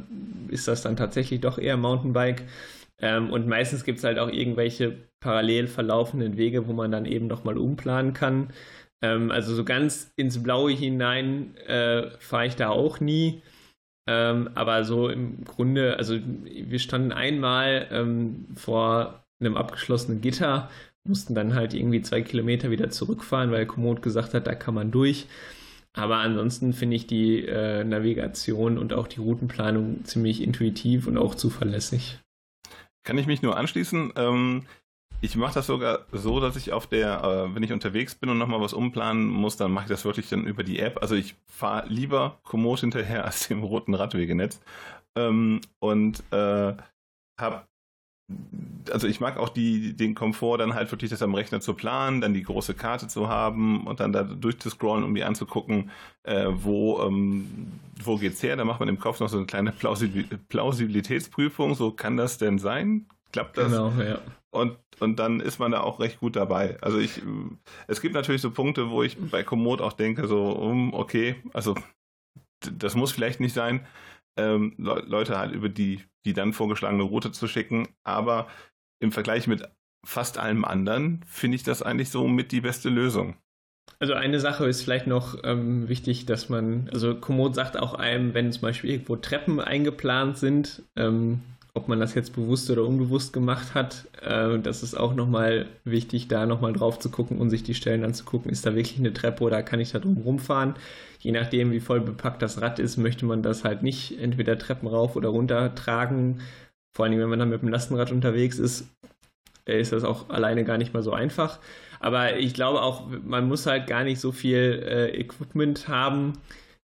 ist das dann tatsächlich doch eher Mountainbike? Ähm, und meistens gibt es halt auch irgendwelche parallel verlaufenden Wege, wo man dann eben nochmal umplanen kann. Ähm, also so ganz ins Blaue hinein äh, fahre ich da auch nie. Ähm, aber so im Grunde, also wir standen einmal ähm, vor einem abgeschlossenen Gitter, mussten dann halt irgendwie zwei Kilometer wieder zurückfahren, weil Komoot gesagt hat, da kann man durch. Aber ansonsten finde ich die äh, Navigation und auch die Routenplanung ziemlich intuitiv und auch zuverlässig. Kann ich mich nur anschließen. Ähm, ich mache das sogar so, dass ich auf der, äh, wenn ich unterwegs bin und nochmal was umplanen muss, dann mache ich das wirklich dann über die App. Also ich fahre lieber Komoot hinterher als dem roten Radwegenetz. Ähm, und äh, habe also ich mag auch die, den Komfort, dann halt wirklich das am Rechner zu planen, dann die große Karte zu haben und dann da durchzuscrollen, um die anzugucken, äh, wo, ähm, wo geht's her. Da macht man im Kopf noch so eine kleine Plausibil Plausibilitätsprüfung. So kann das denn sein? Klappt das? Genau, ja. Und, und dann ist man da auch recht gut dabei. Also ich, es gibt natürlich so Punkte, wo ich bei Komoot auch denke, so, um, okay, also das muss vielleicht nicht sein, ähm, Le Leute halt über die, die dann vorgeschlagene Route zu schicken. Aber im Vergleich mit fast allem anderen finde ich das eigentlich so mit die beste Lösung. Also eine Sache ist vielleicht noch ähm, wichtig, dass man, also Komoot sagt auch einem, wenn zum Beispiel irgendwo Treppen eingeplant sind, ähm, ob man das jetzt bewusst oder unbewusst gemacht hat, äh, das ist auch nochmal wichtig, da nochmal drauf zu gucken und sich die Stellen anzugucken, ist da wirklich eine Treppe oder kann ich da drum rumfahren? Je nachdem, wie voll bepackt das Rad ist, möchte man das halt nicht entweder Treppen rauf oder runter tragen. Vor allem, wenn man dann mit dem Lastenrad unterwegs ist, äh, ist das auch alleine gar nicht mal so einfach. Aber ich glaube auch, man muss halt gar nicht so viel äh, Equipment haben.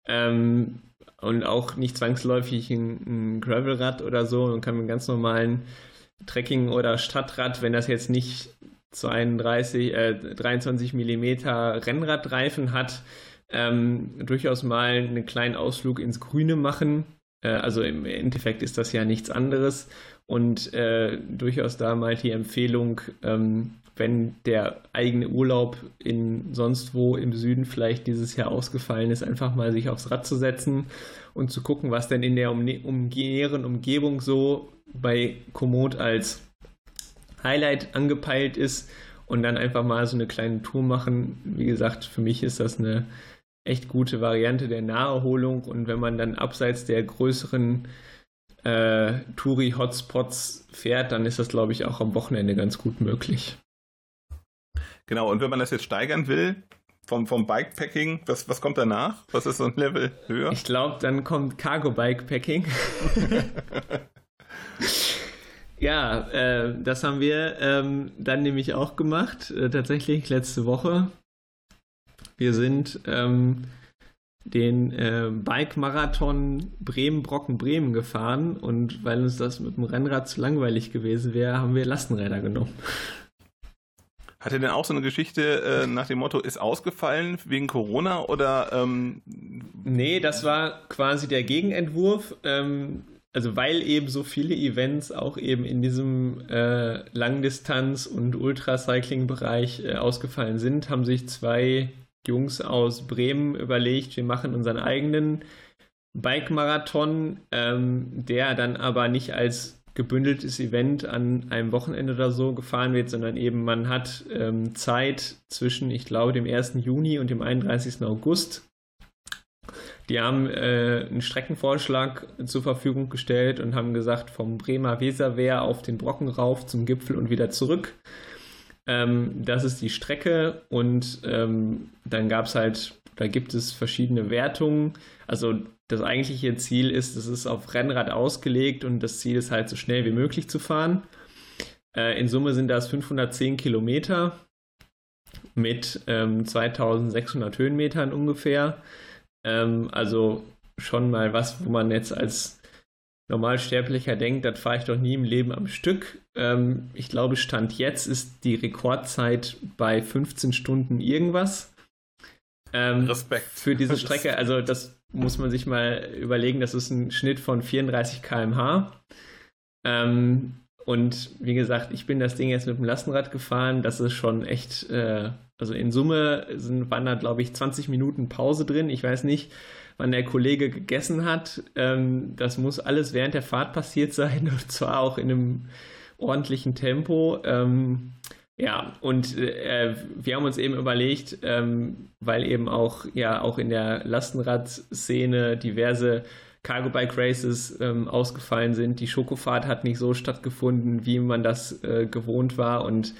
Ähm, und auch nicht zwangsläufig ein, ein Gravelrad oder so. Man kann mit einem ganz normalen Trekking- oder Stadtrad, wenn das jetzt nicht 32, äh, 23 mm Rennradreifen hat, ähm, durchaus mal einen kleinen Ausflug ins Grüne machen. Äh, also im Endeffekt ist das ja nichts anderes. Und äh, durchaus da mal die Empfehlung, ähm, wenn der eigene Urlaub in sonst wo im Süden vielleicht dieses Jahr ausgefallen ist, einfach mal sich aufs Rad zu setzen und zu gucken, was denn in der umgehenden Umgebung so bei Komoot als Highlight angepeilt ist und dann einfach mal so eine kleine Tour machen. Wie gesagt, für mich ist das eine echt gute Variante der Naherholung und wenn man dann abseits der größeren äh, Touri-Hotspots fährt, dann ist das, glaube ich, auch am Wochenende ganz gut möglich. Genau, und wenn man das jetzt steigern will, vom, vom Bikepacking, was, was kommt danach? Was ist so ein Level höher? Ich glaube, dann kommt Cargo Bikepacking. ja, äh, das haben wir ähm, dann nämlich auch gemacht, äh, tatsächlich letzte Woche. Wir sind ähm, den äh, Bike-Marathon Bremen-Brocken-Bremen gefahren und weil uns das mit dem Rennrad zu langweilig gewesen wäre, haben wir Lastenräder genommen. Hat er denn auch so eine Geschichte äh, nach dem Motto, ist ausgefallen wegen Corona oder? Ähm nee, das war quasi der Gegenentwurf. Ähm, also weil eben so viele Events auch eben in diesem äh, Langdistanz- und Ultracycling-Bereich äh, ausgefallen sind, haben sich zwei Jungs aus Bremen überlegt, wir machen unseren eigenen Bike-Marathon, ähm, der dann aber nicht als gebündeltes Event an einem Wochenende oder so gefahren wird, sondern eben man hat ähm, Zeit zwischen, ich glaube, dem 1. Juni und dem 31. August. Die haben äh, einen Streckenvorschlag zur Verfügung gestellt und haben gesagt, vom Bremer Weserwehr auf den Brocken rauf zum Gipfel und wieder zurück. Ähm, das ist die Strecke und ähm, dann gab es halt, da gibt es verschiedene Wertungen. Also das eigentliche Ziel ist, es ist auf Rennrad ausgelegt und das Ziel ist halt so schnell wie möglich zu fahren. Äh, in Summe sind das 510 Kilometer mit ähm, 2600 Höhenmetern ungefähr. Ähm, also schon mal was, wo man jetzt als Normalsterblicher denkt, das fahre ich doch nie im Leben am Stück. Ähm, ich glaube, Stand jetzt ist die Rekordzeit bei 15 Stunden irgendwas. Ähm, Respekt. Für diese Strecke, also das muss man sich mal überlegen, das ist ein Schnitt von 34 km/h. Ähm, und wie gesagt, ich bin das Ding jetzt mit dem Lastenrad gefahren. Das ist schon echt, äh, also in Summe sind, waren da, glaube ich, 20 Minuten Pause drin. Ich weiß nicht, wann der Kollege gegessen hat. Ähm, das muss alles während der Fahrt passiert sein und zwar auch in einem ordentlichen Tempo. Ähm, ja, und äh, wir haben uns eben überlegt, ähm, weil eben auch ja auch in der Lastenradszene diverse Cargo Bike Races ähm, ausgefallen sind. Die Schokofahrt hat nicht so stattgefunden, wie man das äh, gewohnt war. Und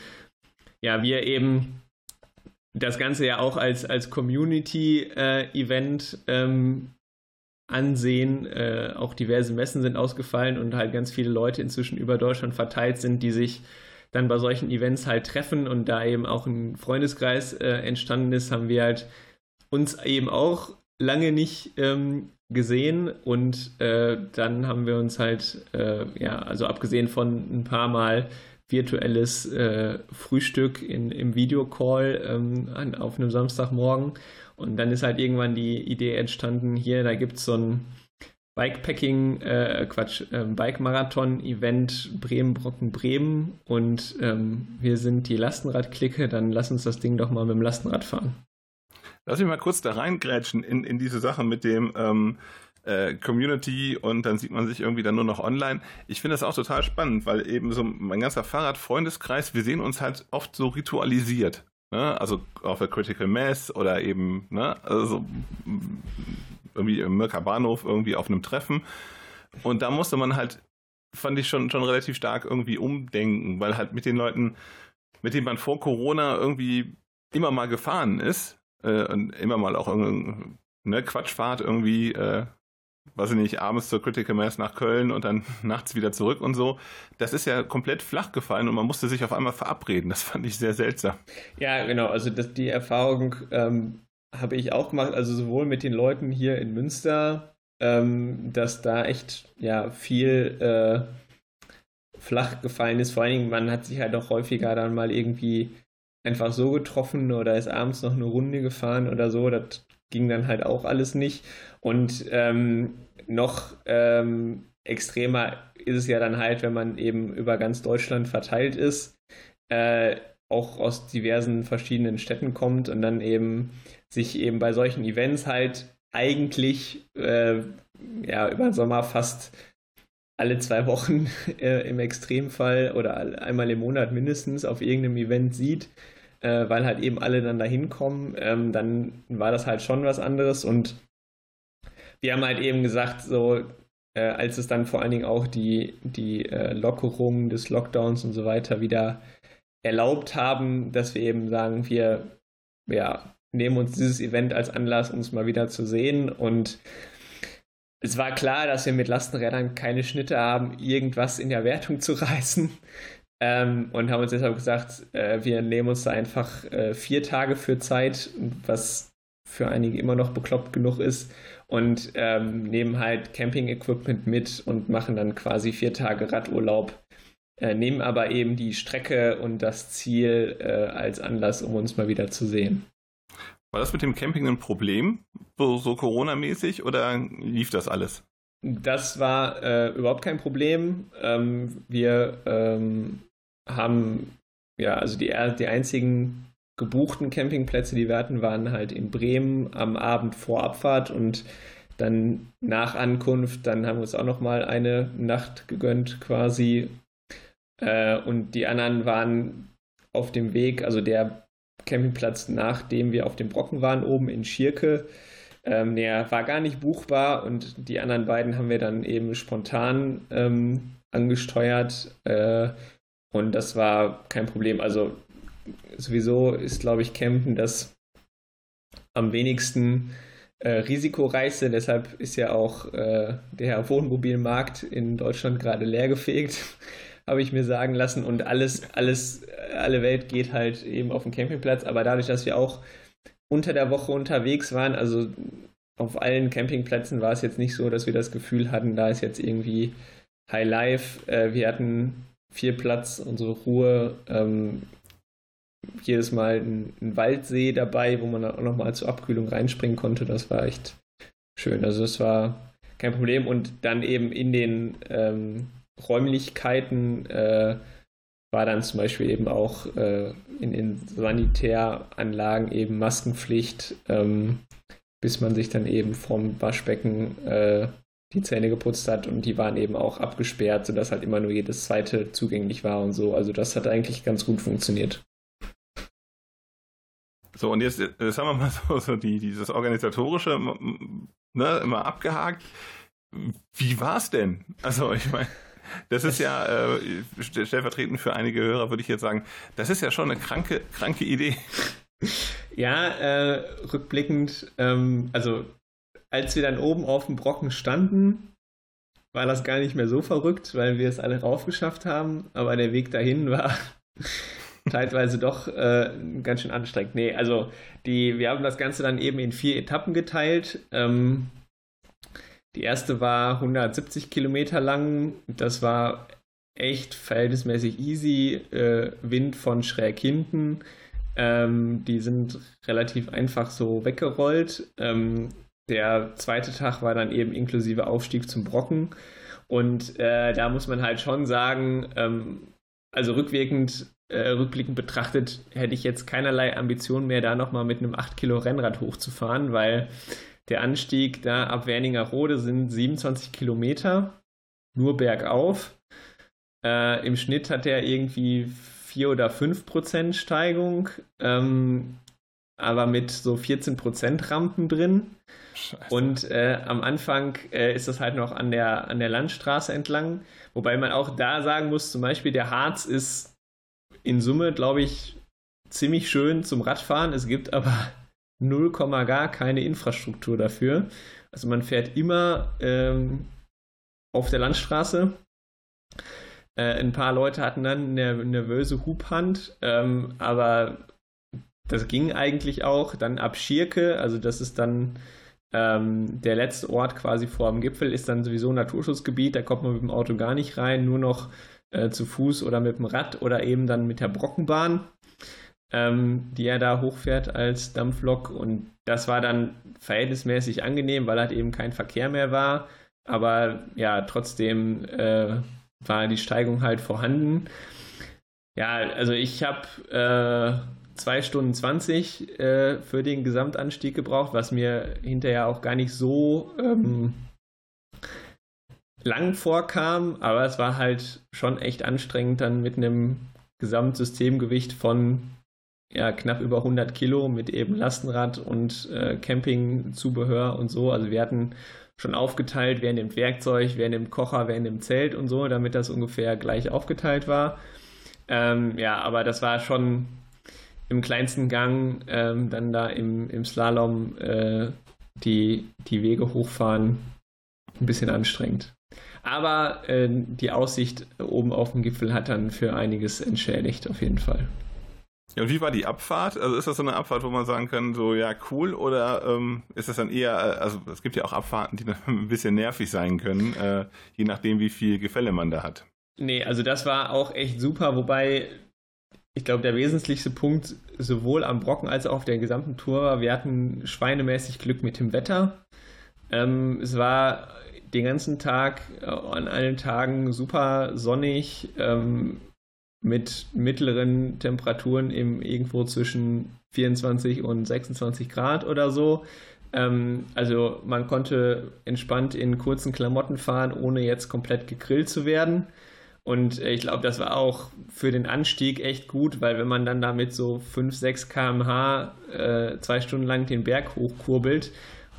ja, wir eben das Ganze ja auch als, als Community-Event äh, ähm, ansehen. Äh, auch diverse Messen sind ausgefallen und halt ganz viele Leute inzwischen über Deutschland verteilt sind, die sich dann bei solchen Events halt treffen und da eben auch ein Freundeskreis äh, entstanden ist, haben wir halt uns eben auch lange nicht ähm, gesehen und äh, dann haben wir uns halt, äh, ja, also abgesehen von ein paar Mal virtuelles äh, Frühstück in, im Videocall ähm, auf einem Samstagmorgen und dann ist halt irgendwann die Idee entstanden, hier, da gibt es so ein Bikepacking, äh, Quatsch, äh, Bike-Marathon-Event Bremen-Brocken-Bremen und ähm, wir sind die Lastenrad-Clique, dann lass uns das Ding doch mal mit dem Lastenrad fahren. Lass mich mal kurz da reingrätschen in, in diese Sache mit dem ähm, äh, Community und dann sieht man sich irgendwie dann nur noch online. Ich finde das auch total spannend, weil eben so mein ganzer Fahrrad-Freundeskreis, wir sehen uns halt oft so ritualisiert. Ne? Also auf der Critical Mass oder eben, ne? also irgendwie im Mirka Bahnhof irgendwie auf einem Treffen. Und da musste man halt, fand ich schon, schon relativ stark irgendwie umdenken, weil halt mit den Leuten, mit denen man vor Corona irgendwie immer mal gefahren ist äh, und immer mal auch ne, Quatschfahrt irgendwie äh, weiß ich nicht, abends zur Critical Mass nach Köln und dann nachts wieder zurück und so. Das ist ja komplett flach gefallen und man musste sich auf einmal verabreden. Das fand ich sehr seltsam. Ja, genau. Also das, die Erfahrung ähm, habe ich auch gemacht. Also sowohl mit den Leuten hier in Münster, ähm, dass da echt ja viel äh, flach gefallen ist. Vor allen Dingen, man hat sich halt auch häufiger dann mal irgendwie einfach so getroffen oder ist abends noch eine Runde gefahren oder so. Das ging dann halt auch alles nicht. Und ähm, noch ähm, extremer ist es ja dann halt, wenn man eben über ganz Deutschland verteilt ist, äh, auch aus diversen verschiedenen Städten kommt und dann eben sich eben bei solchen Events halt eigentlich äh, ja, über den Sommer fast alle zwei Wochen äh, im Extremfall oder einmal im Monat mindestens auf irgendeinem Event sieht äh, weil halt eben alle dann da hinkommen, ähm, dann war das halt schon was anderes und wir haben halt eben gesagt, so äh, als es dann vor allen Dingen auch die, die äh, Lockerungen des Lockdowns und so weiter wieder erlaubt haben, dass wir eben sagen, wir ja, nehmen uns dieses Event als Anlass, uns mal wieder zu sehen und es war klar, dass wir mit Lastenrädern keine Schnitte haben, irgendwas in der Wertung zu reißen. Ähm, und haben uns deshalb gesagt, äh, wir nehmen uns da einfach äh, vier Tage für Zeit, was für einige immer noch bekloppt genug ist, und ähm, nehmen halt Camping-Equipment mit und machen dann quasi vier Tage Radurlaub, äh, nehmen aber eben die Strecke und das Ziel äh, als Anlass, um uns mal wieder zu sehen. War das mit dem Camping ein Problem, so, so Corona-mäßig, oder lief das alles? Das war äh, überhaupt kein Problem. Ähm, wir ähm, haben, ja, also die, die einzigen gebuchten Campingplätze, die wir hatten, waren halt in Bremen am Abend vor Abfahrt und dann nach Ankunft, dann haben wir uns auch noch mal eine Nacht gegönnt quasi äh, und die anderen waren auf dem Weg, also der Campingplatz, nachdem wir auf dem Brocken waren, oben in Schirke, ähm, der war gar nicht buchbar und die anderen beiden haben wir dann eben spontan ähm, angesteuert. Äh, und das war kein Problem. Also sowieso ist, glaube ich, Campen das am wenigsten äh, risikoreichste. Deshalb ist ja auch äh, der Wohnmobilmarkt in Deutschland gerade leergefegt, habe ich mir sagen lassen. Und alles, alles, alle Welt geht halt eben auf den Campingplatz. Aber dadurch, dass wir auch unter der Woche unterwegs waren, also auf allen Campingplätzen war es jetzt nicht so, dass wir das Gefühl hatten, da ist jetzt irgendwie High Life. Äh, wir hatten viel Platz, unsere Ruhe. Ähm, jedes Mal ein, ein, Waldsee dabei, wo man auch nochmal zur Abkühlung reinspringen konnte. Das war echt schön. Also es war kein Problem. Und dann eben in den ähm, Räumlichkeiten äh, war dann zum Beispiel eben auch äh, in den Sanitäranlagen eben Maskenpflicht, ähm, bis man sich dann eben vom Waschbecken äh, die Zähne geputzt hat und die waren eben auch abgesperrt, sodass halt immer nur jedes zweite zugänglich war und so. Also das hat eigentlich ganz gut funktioniert. So, und jetzt, jetzt haben wir mal so, so die, dieses organisatorische ne, immer abgehakt. Wie war es denn? Also, ich meine, Das ist ja, äh, stellvertretend für einige Hörer würde ich jetzt sagen, das ist ja schon eine kranke, kranke Idee. Ja, äh, rückblickend, ähm, also als wir dann oben auf dem Brocken standen, war das gar nicht mehr so verrückt, weil wir es alle raufgeschafft haben, aber der Weg dahin war teilweise doch äh, ganz schön anstrengend. Nee, also die, wir haben das Ganze dann eben in vier Etappen geteilt. Ähm, die erste war 170 Kilometer lang. Das war echt verhältnismäßig easy. Äh, Wind von schräg hinten. Ähm, die sind relativ einfach so weggerollt. Ähm, der zweite Tag war dann eben inklusive Aufstieg zum Brocken. Und äh, da muss man halt schon sagen, ähm, also rückwirkend, äh, rückblickend betrachtet, hätte ich jetzt keinerlei Ambition mehr, da nochmal mit einem 8 Kilo Rennrad hochzufahren, weil der Anstieg da ab Werningerode sind 27 Kilometer, nur bergauf. Äh, Im Schnitt hat er irgendwie 4 oder 5 Prozent Steigung, ähm, aber mit so 14 Prozent Rampen drin. Scheiße. Und äh, am Anfang äh, ist das halt noch an der, an der Landstraße entlang. Wobei man auch da sagen muss, zum Beispiel der Harz ist in Summe, glaube ich, ziemlich schön zum Radfahren. Es gibt aber 0, gar keine Infrastruktur dafür. Also man fährt immer ähm, auf der Landstraße. Äh, ein paar Leute hatten dann eine nervöse Hubhand, ähm, aber das ging eigentlich auch. Dann ab Schirke, also das ist dann ähm, der letzte Ort quasi vor dem Gipfel, ist dann sowieso Naturschutzgebiet. Da kommt man mit dem Auto gar nicht rein, nur noch äh, zu Fuß oder mit dem Rad oder eben dann mit der Brockenbahn ähm, die er da hochfährt als Dampflok. Und das war dann verhältnismäßig angenehm, weil halt eben kein Verkehr mehr war. Aber ja, trotzdem äh, war die Steigung halt vorhanden. Ja, also ich habe äh, 2 Stunden 20 äh, für den Gesamtanstieg gebraucht, was mir hinterher auch gar nicht so ähm, lang vorkam, aber es war halt schon echt anstrengend, dann mit einem Gesamtsystemgewicht von ja, knapp über 100 Kilo mit eben Lastenrad und äh, Campingzubehör und so. Also wir hatten schon aufgeteilt, wer nimmt Werkzeug, wer nimmt Kocher, wer nimmt Zelt und so, damit das ungefähr gleich aufgeteilt war. Ähm, ja, aber das war schon im kleinsten Gang ähm, dann da im, im Slalom äh, die, die Wege hochfahren ein bisschen anstrengend. Aber äh, die Aussicht oben auf dem Gipfel hat dann für einiges entschädigt, auf jeden Fall. Ja, und wie war die Abfahrt? Also ist das so eine Abfahrt, wo man sagen kann, so ja, cool, oder ähm, ist das dann eher, äh, also es gibt ja auch Abfahrten, die dann ein bisschen nervig sein können, äh, je nachdem, wie viel Gefälle man da hat. Nee, also das war auch echt super, wobei ich glaube, der wesentlichste Punkt sowohl am Brocken als auch auf der gesamten Tour war, wir hatten schweinemäßig Glück mit dem Wetter. Ähm, es war den ganzen Tag, äh, an allen Tagen super sonnig. Ähm, mit mittleren Temperaturen im, irgendwo zwischen 24 und 26 Grad oder so. Ähm, also man konnte entspannt in kurzen Klamotten fahren, ohne jetzt komplett gegrillt zu werden. Und ich glaube, das war auch für den Anstieg echt gut, weil wenn man dann damit so 5, 6 km/h äh, zwei Stunden lang den Berg hochkurbelt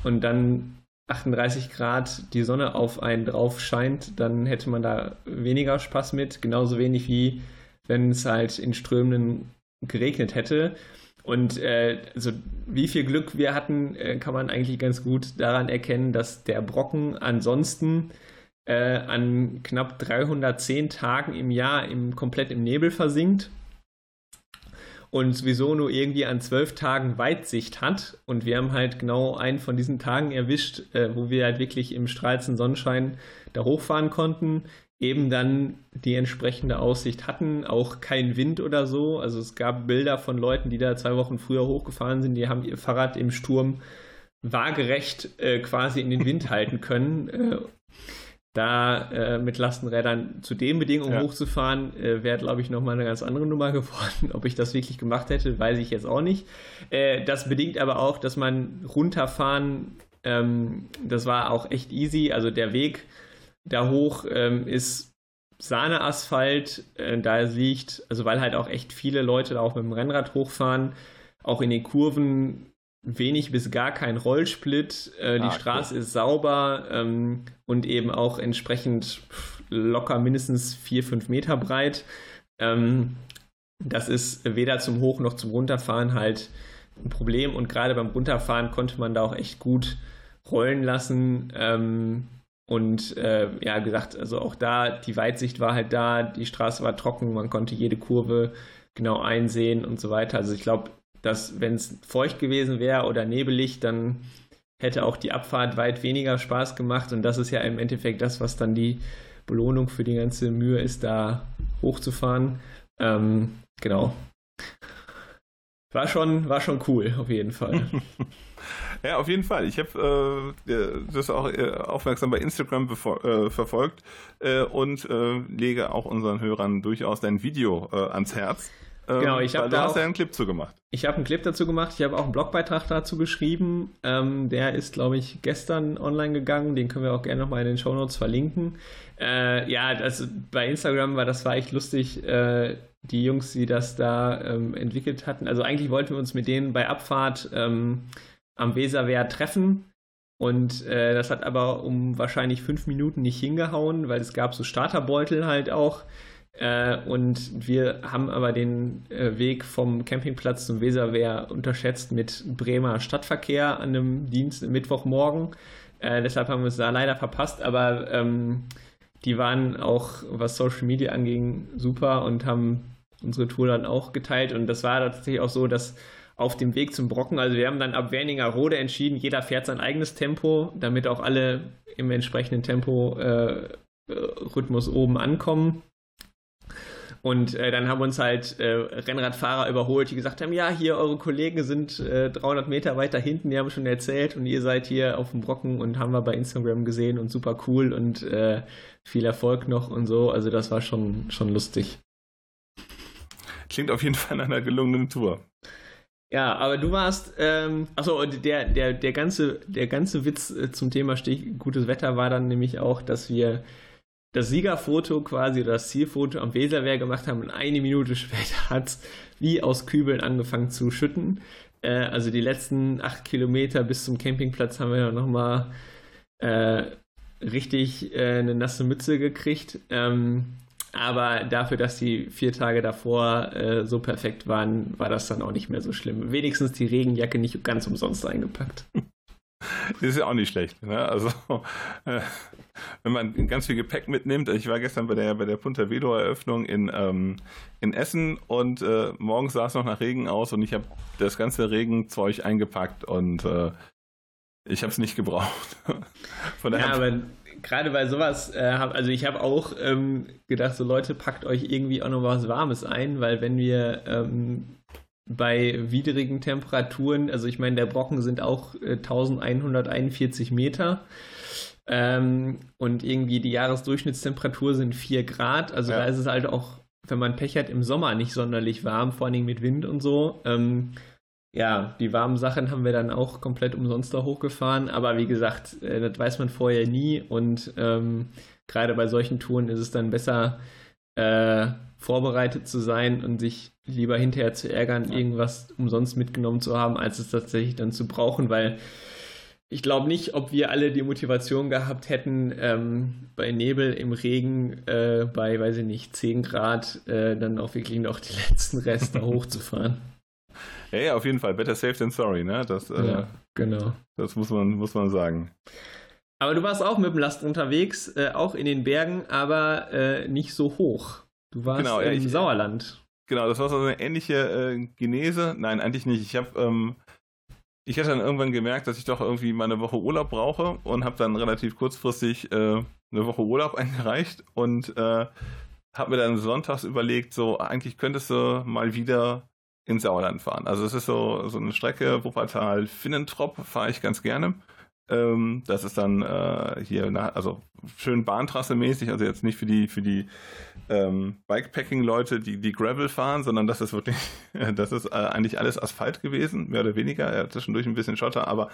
und dann 38 Grad die Sonne auf einen drauf scheint, dann hätte man da weniger Spaß mit. Genauso wenig wie wenn es halt in Strömenden geregnet hätte. Und äh, also wie viel Glück wir hatten, äh, kann man eigentlich ganz gut daran erkennen, dass der Brocken ansonsten äh, an knapp 310 Tagen im Jahr im, komplett im Nebel versinkt und sowieso nur irgendwie an zwölf Tagen Weitsicht hat. Und wir haben halt genau einen von diesen Tagen erwischt, äh, wo wir halt wirklich im strahlenden Sonnenschein da hochfahren konnten eben dann die entsprechende Aussicht hatten, auch kein Wind oder so. Also es gab Bilder von Leuten, die da zwei Wochen früher hochgefahren sind, die haben ihr Fahrrad im Sturm waagerecht äh, quasi in den Wind halten können. Äh, da äh, mit Lastenrädern zu den Bedingungen ja. hochzufahren, äh, wäre, glaube ich, nochmal eine ganz andere Nummer geworden. Ob ich das wirklich gemacht hätte, weiß ich jetzt auch nicht. Äh, das bedingt aber auch, dass man runterfahren, ähm, das war auch echt easy. Also der Weg da hoch ähm, ist Sahneasphalt, äh, da liegt, also weil halt auch echt viele Leute da auch mit dem Rennrad hochfahren, auch in den Kurven wenig bis gar kein Rollsplit. Äh, die ah, Straße cool. ist sauber ähm, und eben auch entsprechend locker mindestens vier, fünf Meter breit. Ähm, das ist weder zum Hoch- noch zum Runterfahren halt ein Problem. Und gerade beim Runterfahren konnte man da auch echt gut rollen lassen. Ähm, und äh, ja, gesagt, also auch da, die Weitsicht war halt da, die Straße war trocken, man konnte jede Kurve genau einsehen und so weiter. Also ich glaube, dass wenn es feucht gewesen wäre oder nebelig, dann hätte auch die Abfahrt weit weniger Spaß gemacht. Und das ist ja im Endeffekt das, was dann die Belohnung für die ganze Mühe ist, da hochzufahren. Ähm, genau. War schon, war schon cool, auf jeden Fall. ja, auf jeden Fall. Ich habe äh, das auch äh, aufmerksam bei Instagram äh, verfolgt äh, und äh, lege auch unseren Hörern durchaus dein Video äh, ans Herz. Ähm, genau, ich habe da hast ja einen Clip zu gemacht. Ich habe einen Clip dazu gemacht. Ich habe auch einen Blogbeitrag dazu geschrieben. Ähm, der ist, glaube ich, gestern online gegangen. Den können wir auch gerne nochmal in den Show Notes verlinken. Äh, ja, also bei Instagram war das war echt lustig. Äh, die Jungs, die das da ähm, entwickelt hatten. Also eigentlich wollten wir uns mit denen bei Abfahrt ähm, am Weserwehr treffen. Und äh, das hat aber um wahrscheinlich fünf Minuten nicht hingehauen, weil es gab so Starterbeutel halt auch. Äh, und wir haben aber den äh, Weg vom Campingplatz zum Weserwehr unterschätzt mit Bremer Stadtverkehr an einem Dienst Mittwochmorgen. Äh, deshalb haben wir es da leider verpasst, aber ähm, die waren auch, was Social Media anging, super und haben unsere Tour dann auch geteilt. Und das war tatsächlich auch so, dass auf dem Weg zum Brocken, also wir haben dann ab Werninger Rode entschieden, jeder fährt sein eigenes Tempo, damit auch alle im entsprechenden Tempo äh, Rhythmus oben ankommen. Und äh, dann haben uns halt äh, Rennradfahrer überholt, die gesagt haben, ja, hier eure Kollegen sind äh, 300 Meter weiter hinten, die haben schon erzählt und ihr seid hier auf dem Brocken und haben wir bei Instagram gesehen und super cool und äh, viel Erfolg noch und so. Also das war schon, schon lustig. Klingt auf jeden Fall nach einer gelungenen Tour. Ja, aber du warst, ähm, achso, und der, der, der, ganze, der ganze Witz äh, zum Thema Stich, gutes Wetter war dann nämlich auch, dass wir das Siegerfoto quasi oder das Zielfoto am Weserwehr gemacht haben und eine Minute später hat es wie aus Kübeln angefangen zu schütten. Äh, also die letzten acht Kilometer bis zum Campingplatz haben wir dann nochmal äh, richtig äh, eine nasse Mütze gekriegt. Ähm, aber dafür, dass die vier Tage davor äh, so perfekt waren, war das dann auch nicht mehr so schlimm. Wenigstens die Regenjacke nicht ganz umsonst eingepackt. Ist ja auch nicht schlecht. Ne? Also, äh, wenn man ganz viel Gepäck mitnimmt. Ich war gestern bei der, bei der Punta Velo Eröffnung in, ähm, in Essen und äh, morgens sah es noch nach Regen aus und ich habe das ganze Regenzeug eingepackt und äh, ich habe es nicht gebraucht. Von ja, aber gerade bei sowas, äh, also ich habe auch ähm, gedacht, so Leute, packt euch irgendwie auch noch was Warmes ein, weil wenn wir ähm, bei widrigen Temperaturen, also ich meine, der Brocken sind auch äh, 1141 Meter ähm, und irgendwie die Jahresdurchschnittstemperatur sind 4 Grad, also ja. da ist es halt auch, wenn man Pech hat, im Sommer nicht sonderlich warm, vor allem mit Wind und so. Ähm, ja, die warmen Sachen haben wir dann auch komplett umsonst da hochgefahren, aber wie gesagt, äh, das weiß man vorher nie und ähm, gerade bei solchen Touren ist es dann besser, äh, vorbereitet zu sein und sich lieber hinterher zu ärgern, ja. irgendwas umsonst mitgenommen zu haben, als es tatsächlich dann zu brauchen, weil ich glaube nicht, ob wir alle die Motivation gehabt hätten, ähm, bei Nebel im Regen äh, bei, weiß ich nicht, 10 Grad äh, dann auch wirklich noch die letzten Reste hochzufahren. Ja, ja, auf jeden Fall. Better safe than sorry, ne? Das, äh, ja, genau. Das muss man, muss man sagen. Aber du warst auch mit dem Last unterwegs, äh, auch in den Bergen, aber äh, nicht so hoch. Du warst genau, im ich, Sauerland. Genau, das war so eine ähnliche äh, Genese. Nein, eigentlich nicht. Ich habe, ähm, ich hatte dann irgendwann gemerkt, dass ich doch irgendwie mal eine Woche Urlaub brauche und habe dann relativ kurzfristig äh, eine Woche Urlaub eingereicht und äh, habe mir dann sonntags überlegt, so eigentlich könntest du mal wieder ins Sauerland fahren. Also es ist so, so eine Strecke, Wuppertal, Finnentrop, fahre ich ganz gerne. Ähm, das ist dann äh, hier, na, also schön Bahntrasse mäßig, also jetzt nicht für die, für die ähm, Bikepacking-Leute, die, die Gravel fahren, sondern das ist wirklich, das ist äh, eigentlich alles Asphalt gewesen, mehr oder weniger, ja, zwischendurch ein bisschen Schotter, aber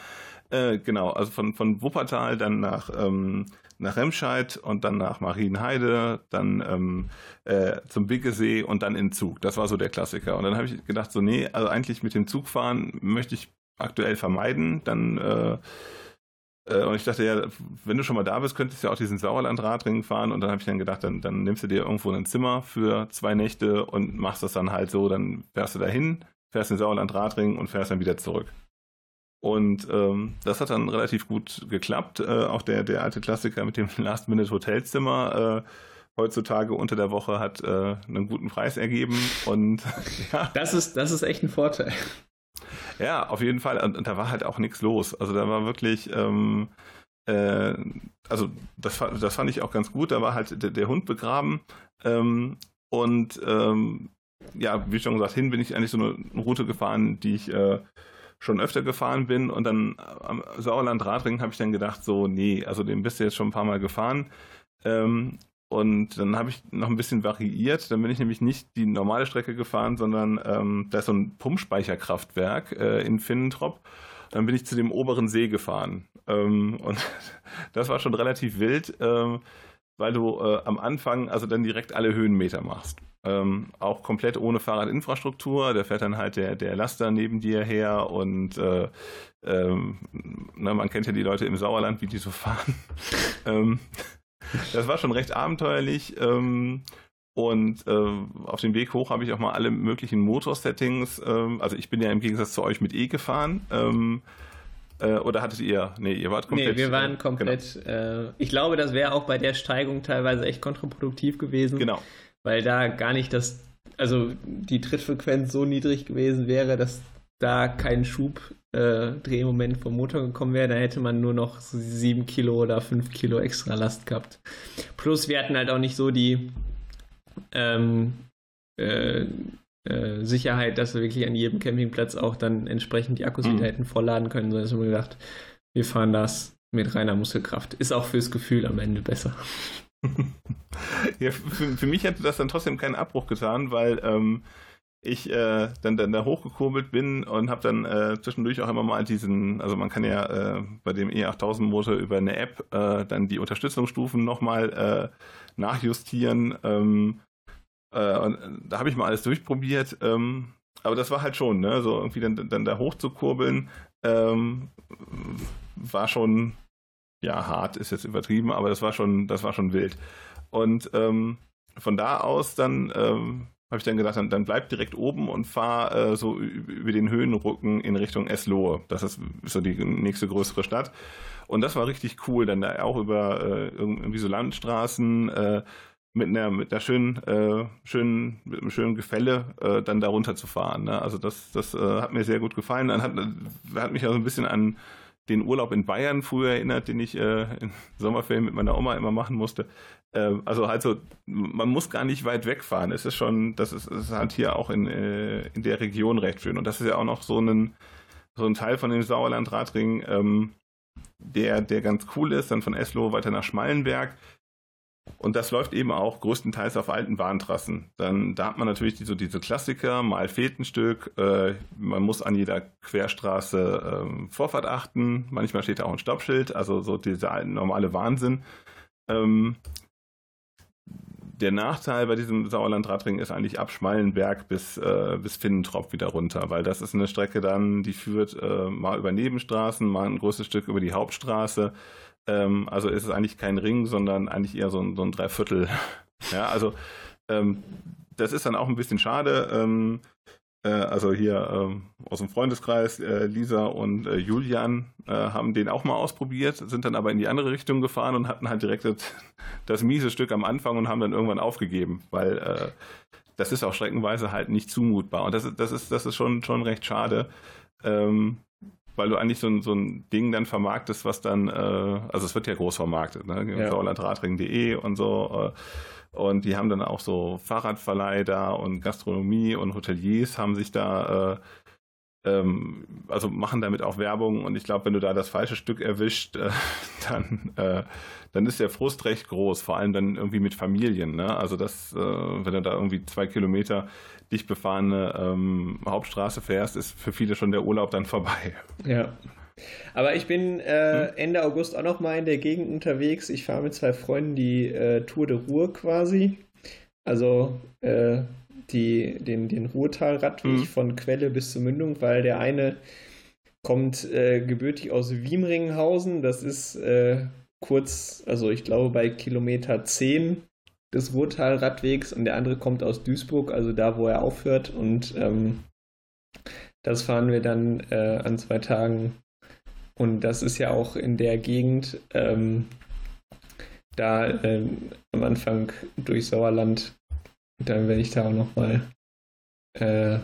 äh, genau, also von, von Wuppertal dann nach, ähm, nach Remscheid und dann nach Marienheide, dann ähm, äh, zum Biggesee und dann in Zug. Das war so der Klassiker. Und dann habe ich gedacht, so, nee, also eigentlich mit dem Zug fahren möchte ich aktuell vermeiden. Dann äh, und ich dachte ja, wenn du schon mal da bist, könntest du ja auch diesen Sauerlandradring fahren. Und dann habe ich dann gedacht, dann, dann nimmst du dir irgendwo ein Zimmer für zwei Nächte und machst das dann halt so. Dann fährst du dahin, fährst den Sauerlandradring und fährst dann wieder zurück. Und ähm, das hat dann relativ gut geklappt. Äh, auch der, der alte Klassiker mit dem Last-Minute-Hotelzimmer äh, heutzutage unter der Woche hat äh, einen guten Preis ergeben. Und ja. Das ist, das ist echt ein Vorteil. Ja, auf jeden Fall. Und, und da war halt auch nichts los. Also da war wirklich, ähm, äh, also das, das fand ich auch ganz gut. Da war halt der, der Hund begraben. Ähm, und ähm, ja, wie schon gesagt, hin bin ich eigentlich so eine Route gefahren, die ich äh, schon öfter gefahren bin. Und dann am Sauerland-Radring habe ich dann gedacht, so, nee, also den bist du jetzt schon ein paar Mal gefahren. Ähm, und dann habe ich noch ein bisschen variiert. Dann bin ich nämlich nicht die normale Strecke gefahren, sondern ähm, da ist so ein Pumpspeicherkraftwerk äh, in Finnentrop. Dann bin ich zu dem oberen See gefahren. Ähm, und das war schon relativ wild, ähm, weil du äh, am Anfang also dann direkt alle Höhenmeter machst. Ähm, auch komplett ohne Fahrradinfrastruktur. Da fährt dann halt der, der Laster neben dir her und äh, ähm, na, man kennt ja die Leute im Sauerland, wie die so fahren. das war schon recht abenteuerlich. Ähm, und äh, auf dem Weg hoch habe ich auch mal alle möglichen Motorsettings. Ähm, also ich bin ja im Gegensatz zu euch mit E gefahren. Ähm, äh, oder hattet ihr? Nee, ihr wart komplett. Nee, wir waren äh, komplett. Genau. Äh, ich glaube, das wäre auch bei der Steigung teilweise echt kontraproduktiv gewesen. Genau. Weil da gar nicht das, also die Trittfrequenz so niedrig gewesen wäre, dass da kein Schubdrehmoment äh, vom Motor gekommen wäre, dann hätte man nur noch sieben Kilo oder fünf Kilo extra Last gehabt. Plus wir hatten halt auch nicht so die ähm, äh, äh, Sicherheit, dass wir wirklich an jedem Campingplatz auch dann entsprechend die Akkus mhm. wieder hätten vollladen können, sondern wir haben gedacht, wir fahren das mit reiner Muskelkraft. Ist auch fürs Gefühl am Ende besser. ja, für, für, mich hätte das dann trotzdem keinen Abbruch getan, weil ähm, ich äh, dann, dann da hochgekurbelt bin und habe dann äh, zwischendurch auch immer mal diesen, also man kann ja äh, bei dem E8000 Motor über eine App äh, dann die Unterstützungsstufen nochmal äh, nachjustieren. Ähm, äh, da habe ich mal alles durchprobiert. Ähm, aber das war halt schon, ne, so irgendwie dann, dann da hochzukurbeln, ähm, war schon, ja, hart ist jetzt übertrieben, aber das war schon, das war schon wild. Und ähm, von da aus dann ähm, habe ich dann gedacht, dann, dann bleib direkt oben und fahr äh, so über den Höhenrücken in Richtung Eslohe. Das ist so die nächste größere Stadt. Und das war richtig cool, dann da auch über äh, irgendwie so Landstraßen äh, mit einer mit einer schönen äh, schönen mit einem schönen Gefälle äh, dann da runter zu fahren. Ne? Also das das äh, hat mir sehr gut gefallen. Dann hat hat mich auch ein bisschen an den Urlaub in Bayern früher erinnert, den ich äh, in Sommerferien mit meiner Oma immer machen musste. Äh, also halt man muss gar nicht weit wegfahren. Es ist schon, das ist, ist halt hier auch in, äh, in der Region recht schön. Und das ist ja auch noch so ein, so ein Teil von dem Sauerland-Radring, ähm, der, der ganz cool ist, dann von Eslo weiter nach Schmallenberg. Und das läuft eben auch größtenteils auf alten Bahntrassen. Dann, da hat man natürlich die, so diese Klassiker, mal fehlt ein Stück, äh, man muss an jeder Querstraße äh, Vorfahrt achten, manchmal steht da auch ein Stoppschild, also so dieser alte, normale Wahnsinn. Ähm, der Nachteil bei diesem Sauerland-Radring ist eigentlich ab Schmallenberg bis, äh, bis Finnentrop wieder runter, weil das ist eine Strecke dann, die führt äh, mal über Nebenstraßen, mal ein großes Stück über die Hauptstraße. Ähm, also ist es eigentlich kein Ring, sondern eigentlich eher so ein, so ein Dreiviertel. ja, also ähm, das ist dann auch ein bisschen schade. Ähm, äh, also hier ähm, aus dem Freundeskreis, äh, Lisa und äh, Julian äh, haben den auch mal ausprobiert, sind dann aber in die andere Richtung gefahren und hatten halt direkt das, das miese Stück am Anfang und haben dann irgendwann aufgegeben, weil äh, das ist auch streckenweise halt nicht zumutbar. Und das, das ist, das ist schon, schon recht schade. Ähm, weil du eigentlich so ein, so ein Ding dann vermarktest, was dann, äh, also es wird ja groß vermarktet, ne? Ja. Sauerlandradring.de und so. Äh, und die haben dann auch so Fahrradverleih da und Gastronomie und Hoteliers haben sich da, äh, ähm, also machen damit auch Werbung. Und ich glaube, wenn du da das falsche Stück erwischt, äh, dann, äh, dann ist der Frust recht groß, vor allem dann irgendwie mit Familien. Ne? Also das, äh, wenn du da irgendwie zwei Kilometer dicht befahrene ähm, Hauptstraße fährst, ist für viele schon der Urlaub dann vorbei. Ja. Aber ich bin äh, hm? Ende August auch noch mal in der Gegend unterwegs. Ich fahre mit zwei Freunden die äh, Tour de Ruhr quasi. Also äh, die, den, den Ruhrtalradweg hm. von Quelle bis zur Mündung, weil der eine kommt äh, gebürtig aus Wiemringhausen. Das ist äh, kurz, also ich glaube bei Kilometer 10 des Ruhrtal-Radwegs und der andere kommt aus Duisburg, also da, wo er aufhört. Und ähm, das fahren wir dann äh, an zwei Tagen. Und das ist ja auch in der Gegend, ähm, da äh, am Anfang durch Sauerland. Dann werde ich da auch nochmal äh,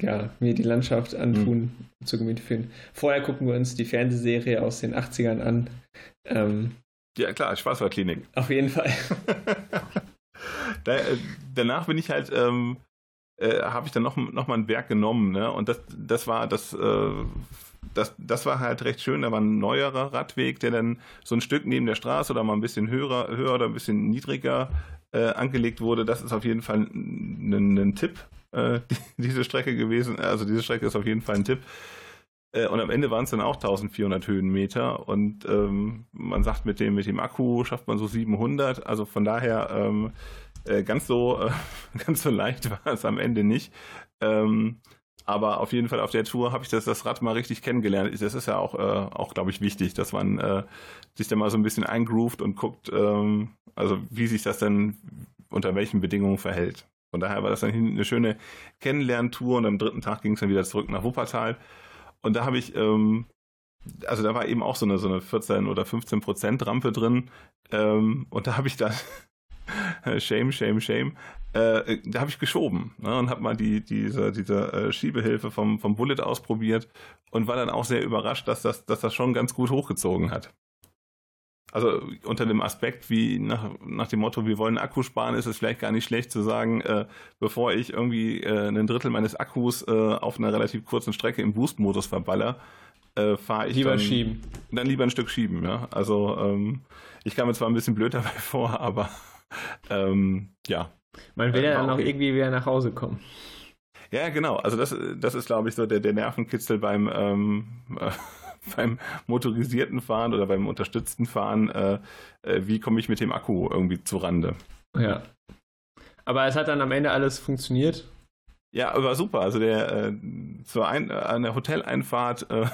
ja, mir die Landschaft antun, mhm. zu Gemüte führen. Vorher gucken wir uns die Fernsehserie aus den 80ern an. Ähm, ja, klar, Schwarzwaldklinik. Auf jeden Fall. da, äh, danach bin ich halt, ähm, äh, habe ich dann noch, noch mal ein Werk genommen, ne? Und das, das war das, äh, das, das war halt recht schön. Da war ein neuerer Radweg, der dann so ein Stück neben der Straße oder mal ein bisschen höher, höher oder ein bisschen niedriger äh, angelegt wurde. Das ist auf jeden Fall ein, ein Tipp äh, die, diese Strecke gewesen. Also diese Strecke ist auf jeden Fall ein Tipp. Äh, und am Ende waren es dann auch 1400 Höhenmeter. Und ähm, man sagt, mit dem, mit dem Akku schafft man so 700. Also von daher ähm, äh, ganz, so, ganz so leicht war es am Ende nicht. Ähm, aber auf jeden Fall auf der Tour habe ich das, das Rad mal richtig kennengelernt. Das ist ja auch, äh, auch glaube ich, wichtig, dass man äh, sich da mal so ein bisschen eingroovt und guckt, ähm, also wie sich das dann unter welchen Bedingungen verhält. Von daher war das dann eine schöne Kennenlerntour und am dritten Tag ging es dann wieder zurück nach Wuppertal. Und da habe ich, ähm, also da war eben auch so eine, so eine 14 oder 15 Prozent Rampe drin. Ähm, und da habe ich dann, shame, shame, shame, äh, da habe ich geschoben ne, und habe mal die, diese, diese äh, Schiebehilfe vom, vom Bullet ausprobiert und war dann auch sehr überrascht, dass das, dass das schon ganz gut hochgezogen hat. Also unter dem Aspekt, wie nach, nach dem Motto, wir wollen Akku sparen, ist es vielleicht gar nicht schlecht zu sagen, äh, bevor ich irgendwie äh, ein Drittel meines Akkus äh, auf einer relativ kurzen Strecke im Boost-Modus verballer, äh, fahre ich lieber dann, schieben. Dann lieber ein Stück schieben, ja. Also ähm, ich kam mir zwar ein bisschen blöd dabei vor, aber ähm, ja. Man will ja dann auch irgendwie wieder nach Hause kommen. Ja, genau. Also das, das ist, glaube ich, so der, der Nervenkitzel beim ähm, beim motorisierten Fahren oder beim unterstützten Fahren, äh, äh, wie komme ich mit dem Akku irgendwie zu Rande. Ja. Aber es hat dann am Ende alles funktioniert. Ja, war super. Also der äh, zur Ein äh, an der Hoteleinfahrt äh,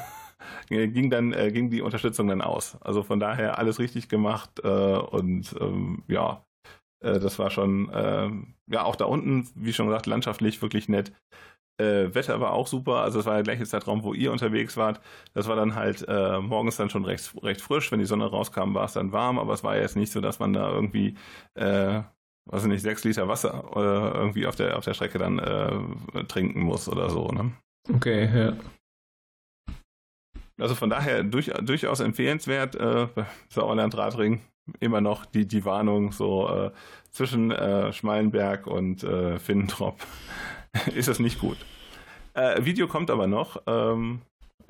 ging dann äh, ging die Unterstützung dann aus. Also von daher alles richtig gemacht äh, und ähm, ja, äh, das war schon äh, ja auch da unten, wie schon gesagt, landschaftlich wirklich nett. Äh, Wetter war auch super, also es war der gleiche Zeitraum, wo ihr unterwegs wart. Das war dann halt äh, morgens dann schon recht, recht frisch. Wenn die Sonne rauskam, war es dann warm, aber es war jetzt nicht so, dass man da irgendwie, äh, weiß ich nicht, sechs Liter Wasser oder irgendwie auf der, auf der Strecke dann äh, trinken muss oder so. Ne? Okay, ja. Also von daher durch, durchaus empfehlenswert, äh, Sauerland Radring immer noch die, die Warnung so äh, zwischen äh, Schmalenberg und äh, Finnentrop ist das nicht gut. Äh, Video kommt aber noch. Ähm,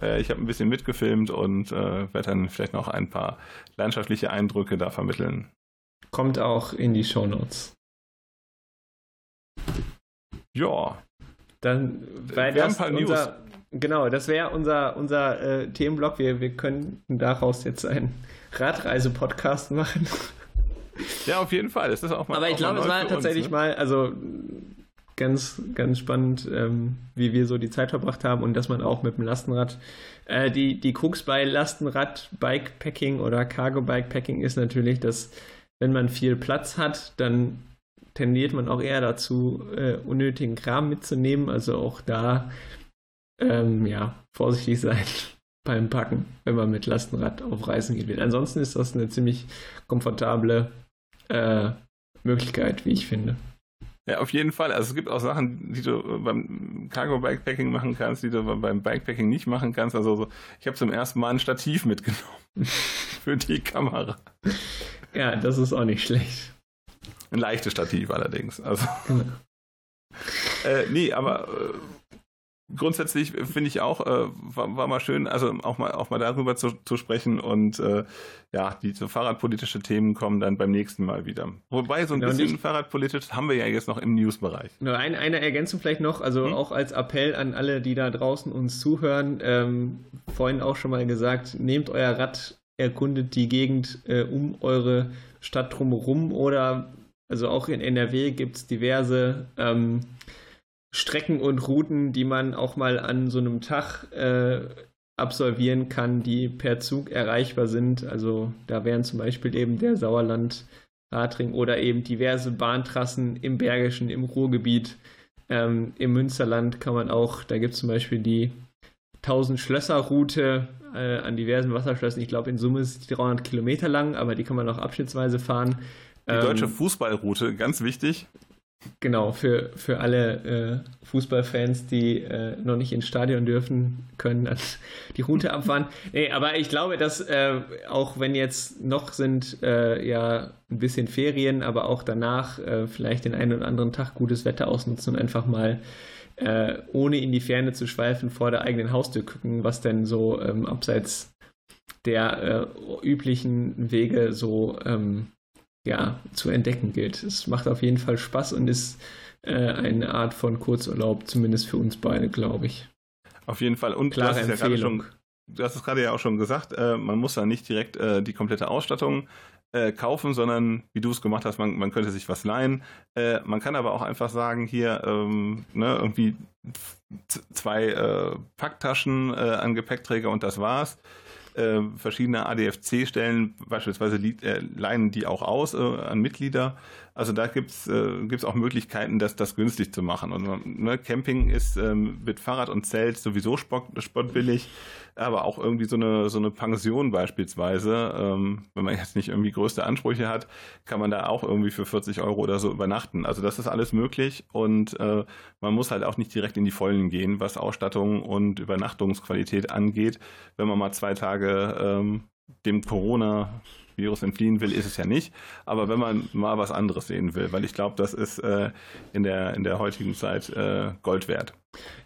äh, ich habe ein bisschen mitgefilmt und äh, werde dann vielleicht noch ein paar landschaftliche Eindrücke da vermitteln. Kommt auch in die Shownotes. Ja. Dann weil wir das unser, genau, das wäre unser, unser äh, Themenblock. Wir, wir können daraus jetzt einen Radreise-Podcast machen. Ja, auf jeden Fall. Das ist auch mal, Aber ich glaube, es war tatsächlich uns, ne? mal, also ganz, ganz spannend, ähm, wie wir so die Zeit verbracht haben und dass man auch mit dem Lastenrad, äh, die, die Krux bei Lastenrad, Bikepacking oder Cargo Bikepacking ist natürlich, dass wenn man viel Platz hat, dann tendiert man auch eher dazu, äh, unnötigen Kram mitzunehmen. Also auch da, ähm, ja, vorsichtig sein beim Packen, wenn man mit Lastenrad auf Reisen geht. will. Ansonsten ist das eine ziemlich komfortable äh, Möglichkeit, wie ich finde. Ja, auf jeden Fall. Also es gibt auch Sachen, die du beim Cargo Bikepacking machen kannst, die du beim Bikepacking nicht machen kannst. Also so, ich habe zum ersten Mal ein Stativ mitgenommen für die Kamera. Ja, das ist auch nicht schlecht. Ein leichtes Stativ allerdings. Also. Genau. äh, nee, aber äh, grundsätzlich finde ich auch, äh, war, war, mal schön, also auch mal, auch mal darüber zu, zu sprechen und äh, ja, die so fahrradpolitische Themen kommen dann beim nächsten Mal wieder. Wobei so ein genau, bisschen fahrradpolitisch haben wir ja jetzt noch im Newsbereich. Nur ein, eine Ergänzung vielleicht noch, also hm? auch als Appell an alle, die da draußen uns zuhören, ähm, vorhin auch schon mal gesagt, nehmt euer Rad, erkundet die Gegend äh, um eure Stadt drumherum oder also auch in NRW gibt es diverse ähm, Strecken und Routen, die man auch mal an so einem Tag äh, absolvieren kann, die per Zug erreichbar sind. Also da wären zum Beispiel eben der Sauerland Radring oder eben diverse Bahntrassen im Bergischen, im Ruhrgebiet. Ähm, Im Münsterland kann man auch, da gibt es zum Beispiel die 1000 Schlösser-Route äh, an diversen Wasserschlössern. Ich glaube, in Summe ist die 300 Kilometer lang, aber die kann man auch abschnittsweise fahren. Die deutsche ähm, Fußballroute, ganz wichtig. Genau, für, für alle äh, Fußballfans, die äh, noch nicht ins Stadion dürfen, können dann die Route abfahren. Nee, aber ich glaube, dass äh, auch wenn jetzt noch sind äh, ja ein bisschen Ferien, aber auch danach äh, vielleicht den einen oder anderen Tag gutes Wetter ausnutzen und einfach mal äh, ohne in die Ferne zu schweifen vor der eigenen Haustür gucken, was denn so ähm, abseits der üblichen Wege so ähm, ja, zu entdecken gilt. Es macht auf jeden Fall Spaß und ist äh, eine Art von Kurzurlaub, zumindest für uns beide, glaube ich. Auf jeden Fall. Und Klare du hast, ja schon, du hast es gerade ja auch schon gesagt, äh, man muss da nicht direkt äh, die komplette Ausstattung äh, kaufen, sondern wie du es gemacht hast, man, man könnte sich was leihen. Äh, man kann aber auch einfach sagen, hier ähm, ne, irgendwie zwei äh, Packtaschen an Gepäckträger und das war's äh, verschiedene ADFC-Stellen beispielsweise äh, leihen die auch aus äh, an Mitglieder. Also da gibt es äh, auch Möglichkeiten, das, das günstig zu machen. Und ne, Camping ist ähm, mit Fahrrad und Zelt sowieso spottbillig aber auch irgendwie so eine, so eine Pension beispielsweise, ähm, wenn man jetzt nicht irgendwie größte Ansprüche hat, kann man da auch irgendwie für 40 Euro oder so übernachten. Also das ist alles möglich und äh, man muss halt auch nicht direkt in die Vollen gehen, was Ausstattung und Übernachtungsqualität angeht. Wenn man mal zwei Tage ähm, dem Corona Virus entfliehen will, ist es ja nicht. Aber wenn man mal was anderes sehen will, weil ich glaube, das ist äh, in, der, in der heutigen Zeit äh, Gold wert.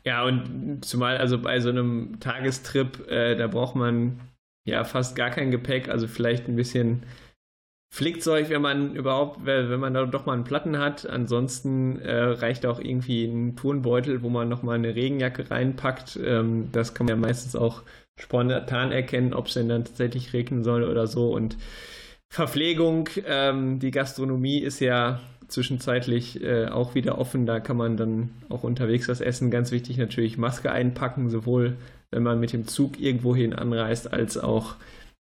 Ja, und zumal also bei so einem Tagestrip, äh, da braucht man ja fast gar kein Gepäck, also vielleicht ein bisschen Flickzeug, wenn man überhaupt, wenn man da doch mal einen Platten hat. Ansonsten äh, reicht auch irgendwie ein Turnbeutel, wo man nochmal eine Regenjacke reinpackt. Ähm, das kann man ja meistens auch spontan erkennen, ob es denn dann tatsächlich regnen soll oder so. Und Verpflegung, ähm, die Gastronomie ist ja zwischenzeitlich äh, auch wieder offen. Da kann man dann auch unterwegs was essen. Ganz wichtig natürlich Maske einpacken, sowohl wenn man mit dem Zug irgendwohin anreist, als auch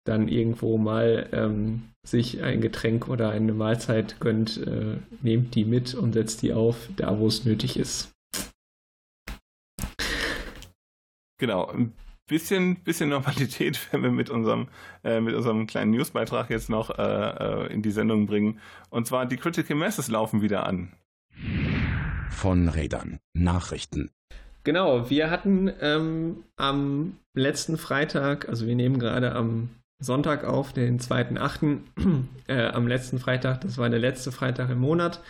dann irgendwo mal ähm, sich ein Getränk oder eine Mahlzeit gönnt, äh, nehmt die mit und setzt die auf, da wo es nötig ist. Genau, bisschen, bisschen Normalität werden wir mit unserem, äh, mit unserem kleinen Newsbeitrag jetzt noch äh, äh, in die Sendung bringen. Und zwar die Critical Masses laufen wieder an. Von Rädern. Nachrichten. Genau, wir hatten ähm, am letzten Freitag, also wir nehmen gerade am Sonntag auf, den 2.8., äh, am letzten Freitag, das war der letzte Freitag im Monat,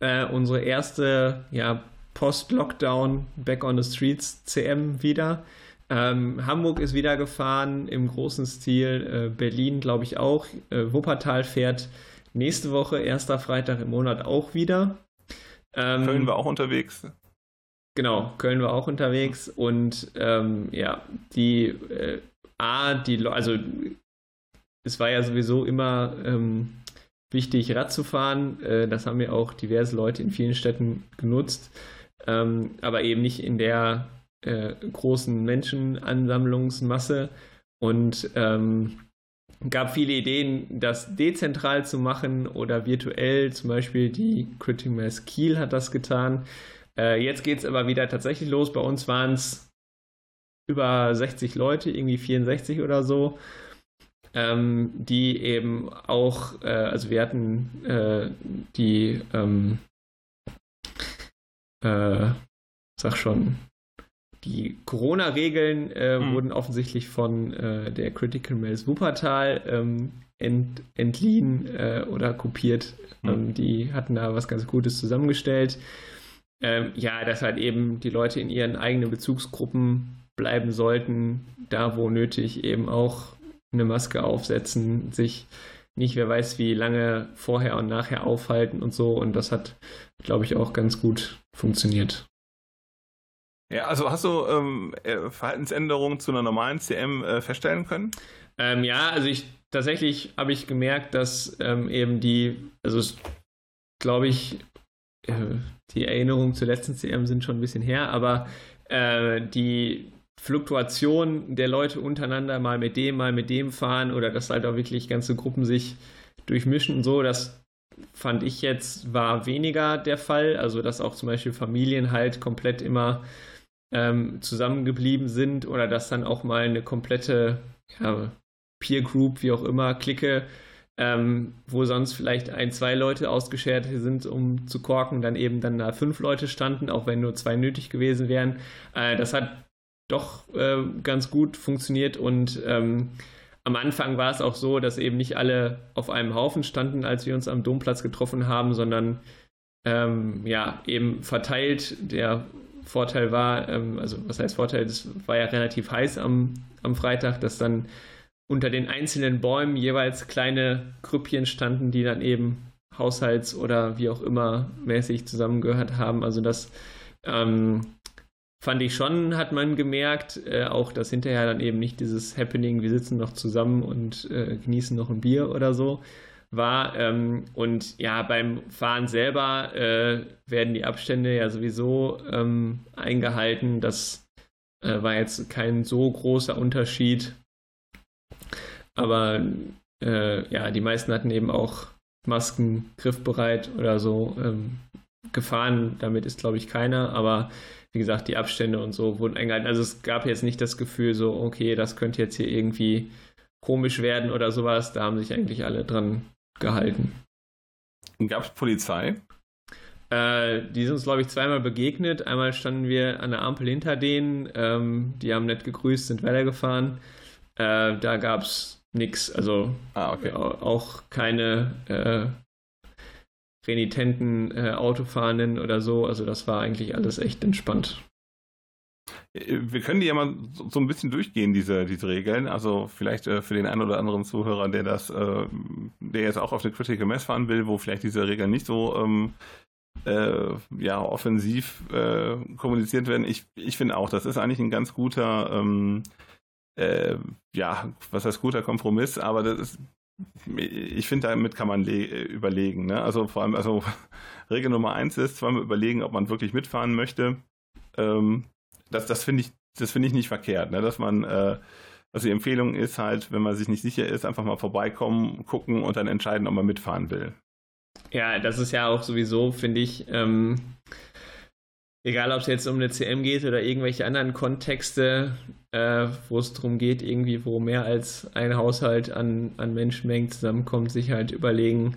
äh, unsere erste ja, Post-Lockdown Back on the Streets CM wieder. Ähm, Hamburg ist wieder gefahren im großen Stil. Äh, Berlin, glaube ich, auch. Äh, Wuppertal fährt nächste Woche, erster Freitag im Monat, auch wieder. Ähm, Köln war auch unterwegs. Genau, Köln war auch unterwegs. Und ähm, ja, die äh, A, die, also es war ja sowieso immer ähm, wichtig, Rad zu fahren. Äh, das haben ja auch diverse Leute in vielen Städten genutzt. Ähm, aber eben nicht in der äh, großen Menschenansammlungsmasse und ähm, gab viele Ideen, das dezentral zu machen oder virtuell. Zum Beispiel die Critical Mass Kiel hat das getan. Äh, jetzt geht es aber wieder tatsächlich los. Bei uns waren es über 60 Leute, irgendwie 64 oder so, ähm, die eben auch, äh, also wir hatten äh, die, ähm, äh, sag schon, die Corona-Regeln äh, mhm. wurden offensichtlich von äh, der Critical Mails Wuppertal ähm, ent, entliehen äh, oder kopiert. Mhm. Ähm, die hatten da was ganz Gutes zusammengestellt. Ähm, ja, dass halt eben die Leute in ihren eigenen Bezugsgruppen bleiben sollten, da wo nötig eben auch eine Maske aufsetzen, sich nicht wer weiß wie lange vorher und nachher aufhalten und so. Und das hat, glaube ich, auch ganz gut funktioniert. Ja, also hast du ähm, äh, Verhaltensänderungen zu einer normalen CM äh, feststellen können? Ähm, ja, also ich tatsächlich habe ich gemerkt, dass ähm, eben die, also glaube ich, äh, die Erinnerungen zur letzten CM sind schon ein bisschen her, aber äh, die Fluktuation der Leute untereinander, mal mit dem, mal mit dem fahren oder dass halt auch wirklich ganze Gruppen sich durchmischen und so, das fand ich jetzt war weniger der Fall. Also dass auch zum Beispiel Familien halt komplett immer ähm, zusammengeblieben sind oder dass dann auch mal eine komplette ja, Peer Group, wie auch immer, Clique, ähm, wo sonst vielleicht ein, zwei Leute ausgeschert sind, um zu korken, dann eben dann da fünf Leute standen, auch wenn nur zwei nötig gewesen wären. Äh, das hat doch äh, ganz gut funktioniert und ähm, am Anfang war es auch so, dass eben nicht alle auf einem Haufen standen, als wir uns am Domplatz getroffen haben, sondern ähm, ja, eben verteilt. Der Vorteil war, ähm, also was heißt Vorteil, es war ja relativ heiß am, am Freitag, dass dann unter den einzelnen Bäumen jeweils kleine Grüppchen standen, die dann eben Haushalts- oder wie auch immer mäßig zusammengehört haben. Also das ähm, fand ich schon, hat man gemerkt, äh, auch dass hinterher dann eben nicht dieses Happening, wir sitzen noch zusammen und äh, genießen noch ein Bier oder so war. Ähm, und ja, beim Fahren selber äh, werden die Abstände ja sowieso ähm, eingehalten. Das äh, war jetzt kein so großer Unterschied. Aber äh, ja, die meisten hatten eben auch Masken griffbereit oder so. Ähm, gefahren damit ist, glaube ich, keiner. Aber wie gesagt, die Abstände und so wurden eingehalten. Also es gab jetzt nicht das Gefühl, so, okay, das könnte jetzt hier irgendwie komisch werden oder sowas. Da haben sich eigentlich alle dran gehalten. Gab es Polizei? Äh, die sind uns, glaube ich, zweimal begegnet. Einmal standen wir an der Ampel hinter denen. Ähm, die haben nett gegrüßt, sind weitergefahren. Äh, da gab es nichts. Also ah, okay. auch keine äh, renitenten äh, Autofahrenden oder so. Also das war eigentlich alles echt entspannt. Wir können die ja mal so, ein bisschen durchgehen, diese, diese Regeln. Also vielleicht äh, für den einen oder anderen Zuhörer, der das, äh, der jetzt auch auf eine Critical Mass fahren will, wo vielleicht diese Regeln nicht so ähm, äh, ja, offensiv äh, kommuniziert werden. Ich, ich finde auch, das ist eigentlich ein ganz guter, ähm, äh, ja, was heißt guter Kompromiss, aber das ist, ich finde, damit kann man überlegen. Ne? Also vor allem, also Regel Nummer eins ist, zweimal überlegen, ob man wirklich mitfahren möchte. Ähm, das, das finde ich, das finde ich nicht verkehrt, ne? dass man, äh, also die Empfehlung ist halt, wenn man sich nicht sicher ist, einfach mal vorbeikommen, gucken und dann entscheiden, ob man mitfahren will. Ja, das ist ja auch sowieso, finde ich, ähm, egal ob es jetzt um eine CM geht oder irgendwelche anderen Kontexte, äh, wo es darum geht, irgendwie, wo mehr als ein Haushalt an, an Menschenmengen zusammenkommt, sich halt überlegen,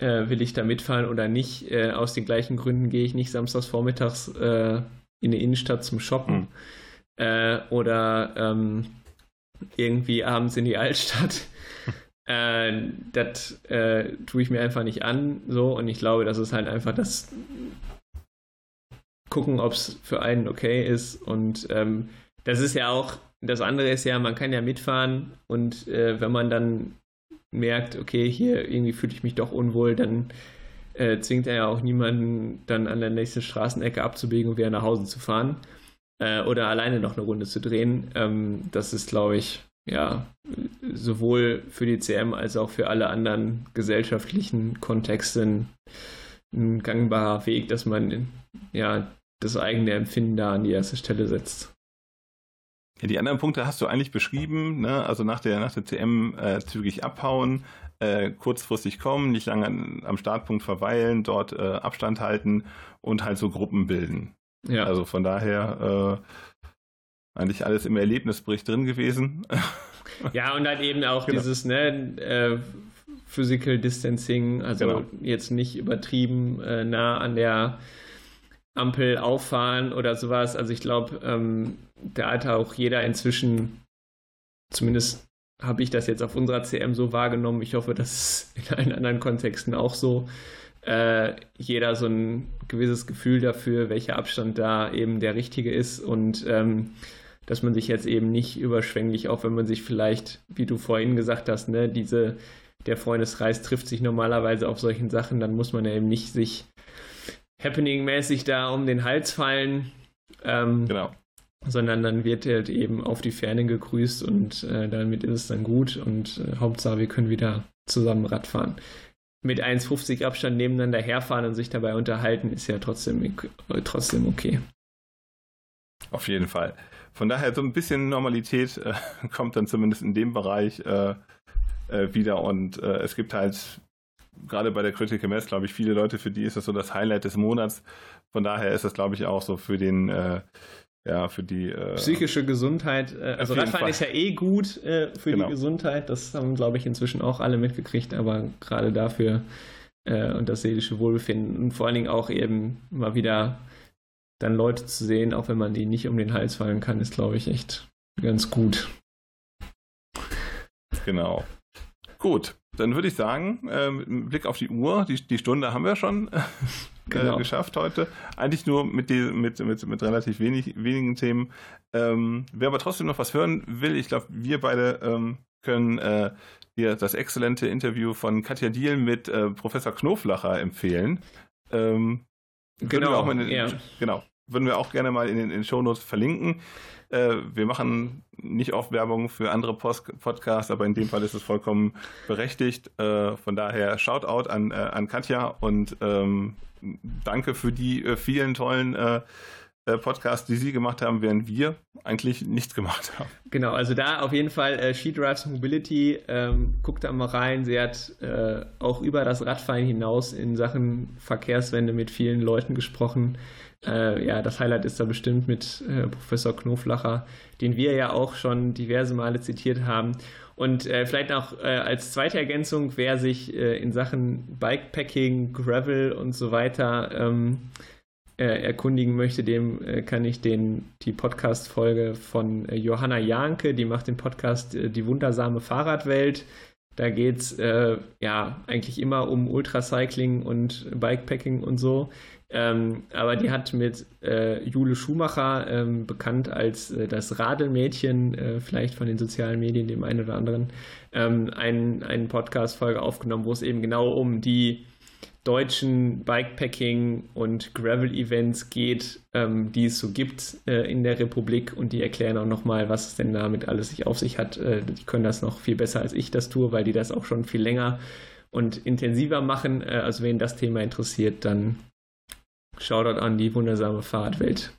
äh, will ich da mitfahren oder nicht. Äh, aus den gleichen Gründen gehe ich nicht samstags vormittags äh, in die Innenstadt zum Shoppen mhm. äh, oder ähm, irgendwie abends in die Altstadt. äh, das äh, tue ich mir einfach nicht an. So, und ich glaube, das ist halt einfach das gucken, ob es für einen okay ist. Und ähm, das ist ja auch, das andere ist ja, man kann ja mitfahren und äh, wenn man dann merkt, okay, hier irgendwie fühle ich mich doch unwohl, dann äh, zwingt er ja auch niemanden, dann an der nächsten Straßenecke abzubiegen und wieder nach Hause zu fahren äh, oder alleine noch eine Runde zu drehen. Ähm, das ist, glaube ich, ja, sowohl für die CM als auch für alle anderen gesellschaftlichen Kontexte ein gangbarer Weg, dass man ja das eigene Empfinden da an die erste Stelle setzt. Ja, die anderen Punkte hast du eigentlich beschrieben, ne? also nach der, nach der CM äh, zügig abhauen, äh, kurzfristig kommen, nicht lange an, am Startpunkt verweilen, dort äh, Abstand halten und halt so Gruppen bilden. Ja. Also von daher äh, eigentlich alles im Erlebnisbericht drin gewesen. ja, und dann eben auch genau. dieses ne, äh, Physical Distancing, also genau. jetzt nicht übertrieben äh, nah an der Ampel auffahren oder sowas. Also ich glaube, ähm, da hat auch jeder inzwischen zumindest habe ich das jetzt auf unserer CM so wahrgenommen. Ich hoffe, das ist in allen anderen Kontexten auch so. Äh, jeder so ein gewisses Gefühl dafür, welcher Abstand da eben der richtige ist und ähm, dass man sich jetzt eben nicht überschwänglich, auch wenn man sich vielleicht, wie du vorhin gesagt hast, ne, diese, der Freundeskreis trifft sich normalerweise auf solchen Sachen, dann muss man ja eben nicht sich happening-mäßig da um den Hals fallen. Ähm, genau sondern dann wird halt eben auf die Ferne gegrüßt und äh, damit ist es dann gut und äh, Hauptsache wir können wieder zusammen Radfahren. Mit 1,50 Abstand nebeneinander herfahren und sich dabei unterhalten ist ja trotzdem, trotzdem okay. Auf jeden Fall. von daher so ein bisschen Normalität äh, kommt dann zumindest in dem Bereich äh, äh, wieder und äh, es gibt halt gerade bei der Critical Mass, glaube ich, viele Leute, für die ist das so das Highlight des Monats. Von daher ist das, glaube ich, auch so für den äh, ja, für die äh, psychische Gesundheit. Äh, also Radfahren ist ja eh gut äh, für genau. die Gesundheit. Das haben, glaube ich, inzwischen auch alle mitgekriegt, aber gerade dafür äh, und das seelische Wohlbefinden und vor allen Dingen auch eben mal wieder dann Leute zu sehen, auch wenn man die nicht um den Hals fallen kann, ist, glaube ich, echt ganz gut. Genau. Gut, dann würde ich sagen, äh, mit Blick auf die Uhr, die, die Stunde haben wir schon äh, genau. geschafft heute. Eigentlich nur mit, die, mit, mit, mit relativ wenig, wenigen Themen. Ähm, wer aber trotzdem noch was hören will, ich glaube, wir beide ähm, können äh, dir das exzellente Interview von Katja Diel mit äh, Professor Knoflacher empfehlen. Ähm, genau, den, ja. genau. Würden wir auch gerne mal in den, in den Shownotes verlinken. Äh, wir machen nicht oft Werbung für andere Post Podcasts, aber in dem Fall ist es vollkommen berechtigt. Äh, von daher Shoutout an, äh, an Katja und ähm, danke für die äh, vielen tollen äh, äh, Podcasts, die Sie gemacht haben, während wir eigentlich nichts gemacht haben. Genau, also da auf jeden Fall äh, She Drives Mobility. Ähm, guckt da mal rein. Sie hat äh, auch über das Radfahren hinaus in Sachen Verkehrswende mit vielen Leuten gesprochen. Äh, ja, das Highlight ist da bestimmt mit äh, Professor Knoflacher, den wir ja auch schon diverse Male zitiert haben. Und äh, vielleicht auch äh, als zweite Ergänzung, wer sich äh, in Sachen Bikepacking, Gravel und so weiter ähm, äh, erkundigen möchte, dem kann ich den, die Podcast-Folge von Johanna Janke, die macht den Podcast Die wundersame Fahrradwelt. Da geht es ja eigentlich immer um Ultracycling und Bikepacking und so. Ähm, aber die hat mit äh, Jule Schumacher, ähm, bekannt als äh, das Radelmädchen, äh, vielleicht von den sozialen Medien, dem einen oder anderen, ähm, einen, einen Podcast-Folge aufgenommen, wo es eben genau um die deutschen Bikepacking- und Gravel-Events geht, ähm, die es so gibt äh, in der Republik und die erklären auch nochmal, was es denn damit alles sich auf sich hat. Äh, die können das noch viel besser als ich das tue, weil die das auch schon viel länger und intensiver machen. Äh, also wen das Thema interessiert, dann Shoutout an die wundersame Fahrradwelt.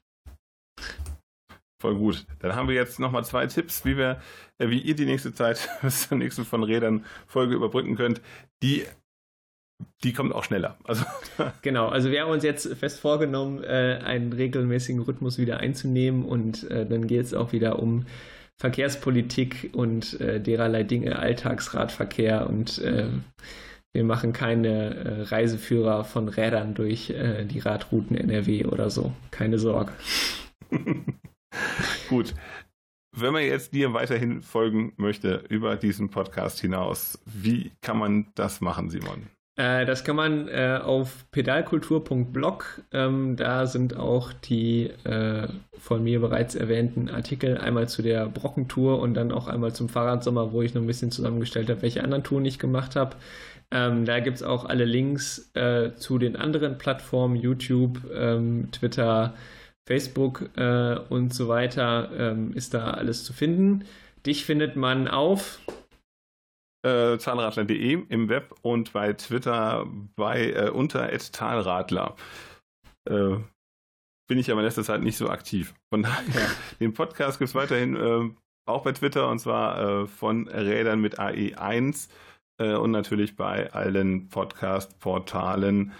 Voll gut. Dann haben wir jetzt nochmal zwei Tipps, wie wir, äh, wie ihr die nächste Zeit bis zur nächsten von Rädern Folge überbrücken könnt. Die die kommt auch schneller. Also genau, also wir haben uns jetzt fest vorgenommen, äh, einen regelmäßigen Rhythmus wieder einzunehmen und äh, dann geht es auch wieder um Verkehrspolitik und äh, dererlei Dinge, Alltagsradverkehr und äh, wir machen keine äh, Reiseführer von Rädern durch äh, die Radrouten NRW oder so. Keine Sorge. Gut. Wenn man jetzt dir weiterhin folgen möchte über diesen Podcast hinaus, wie kann man das machen, Simon? Äh, das kann man äh, auf pedalkultur.blog. Ähm, da sind auch die äh, von mir bereits erwähnten Artikel einmal zu der Brockentour und dann auch einmal zum Fahrradsommer, wo ich noch ein bisschen zusammengestellt habe, welche anderen Touren ich gemacht habe. Ähm, da gibt es auch alle Links äh, zu den anderen Plattformen, YouTube, ähm, Twitter, Facebook äh, und so weiter, ähm, ist da alles zu finden. Dich findet man auf äh, zahnradler.de im Web und bei Twitter bei äh, unter @talradler. Äh, bin ich aber in letzter Zeit nicht so aktiv. Von daher, den Podcast gibt es weiterhin äh, auch bei Twitter und zwar äh, von Rädern mit AE1 äh, und natürlich bei allen Podcast-Portalen.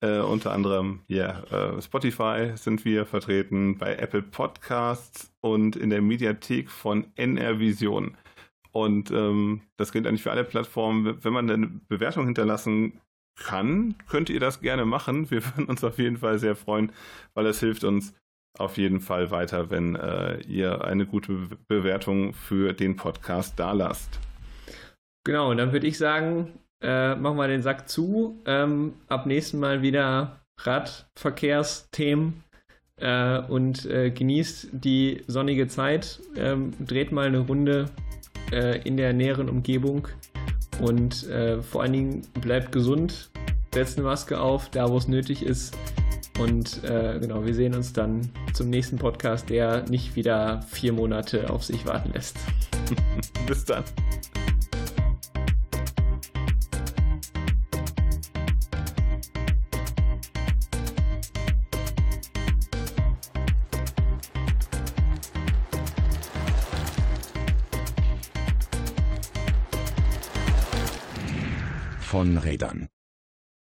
Äh, unter anderem ja, äh, Spotify sind wir vertreten, bei Apple Podcasts und in der Mediathek von NR Vision. Und ähm, das gilt eigentlich für alle Plattformen. Wenn man eine Bewertung hinterlassen kann, könnt ihr das gerne machen. Wir würden uns auf jeden Fall sehr freuen, weil es hilft uns auf jeden Fall weiter, wenn äh, ihr eine gute Bewertung für den Podcast da lasst. Genau, dann würde ich sagen, äh, machen wir den Sack zu. Ähm, ab nächsten Mal wieder Radverkehrsthemen äh, und äh, genießt die sonnige Zeit. Ähm, dreht mal eine Runde äh, in der näheren Umgebung und äh, vor allen Dingen bleibt gesund, setzt eine Maske auf, da wo es nötig ist. Und äh, genau, wir sehen uns dann zum nächsten Podcast, der nicht wieder vier Monate auf sich warten lässt. Bis dann. Rädern.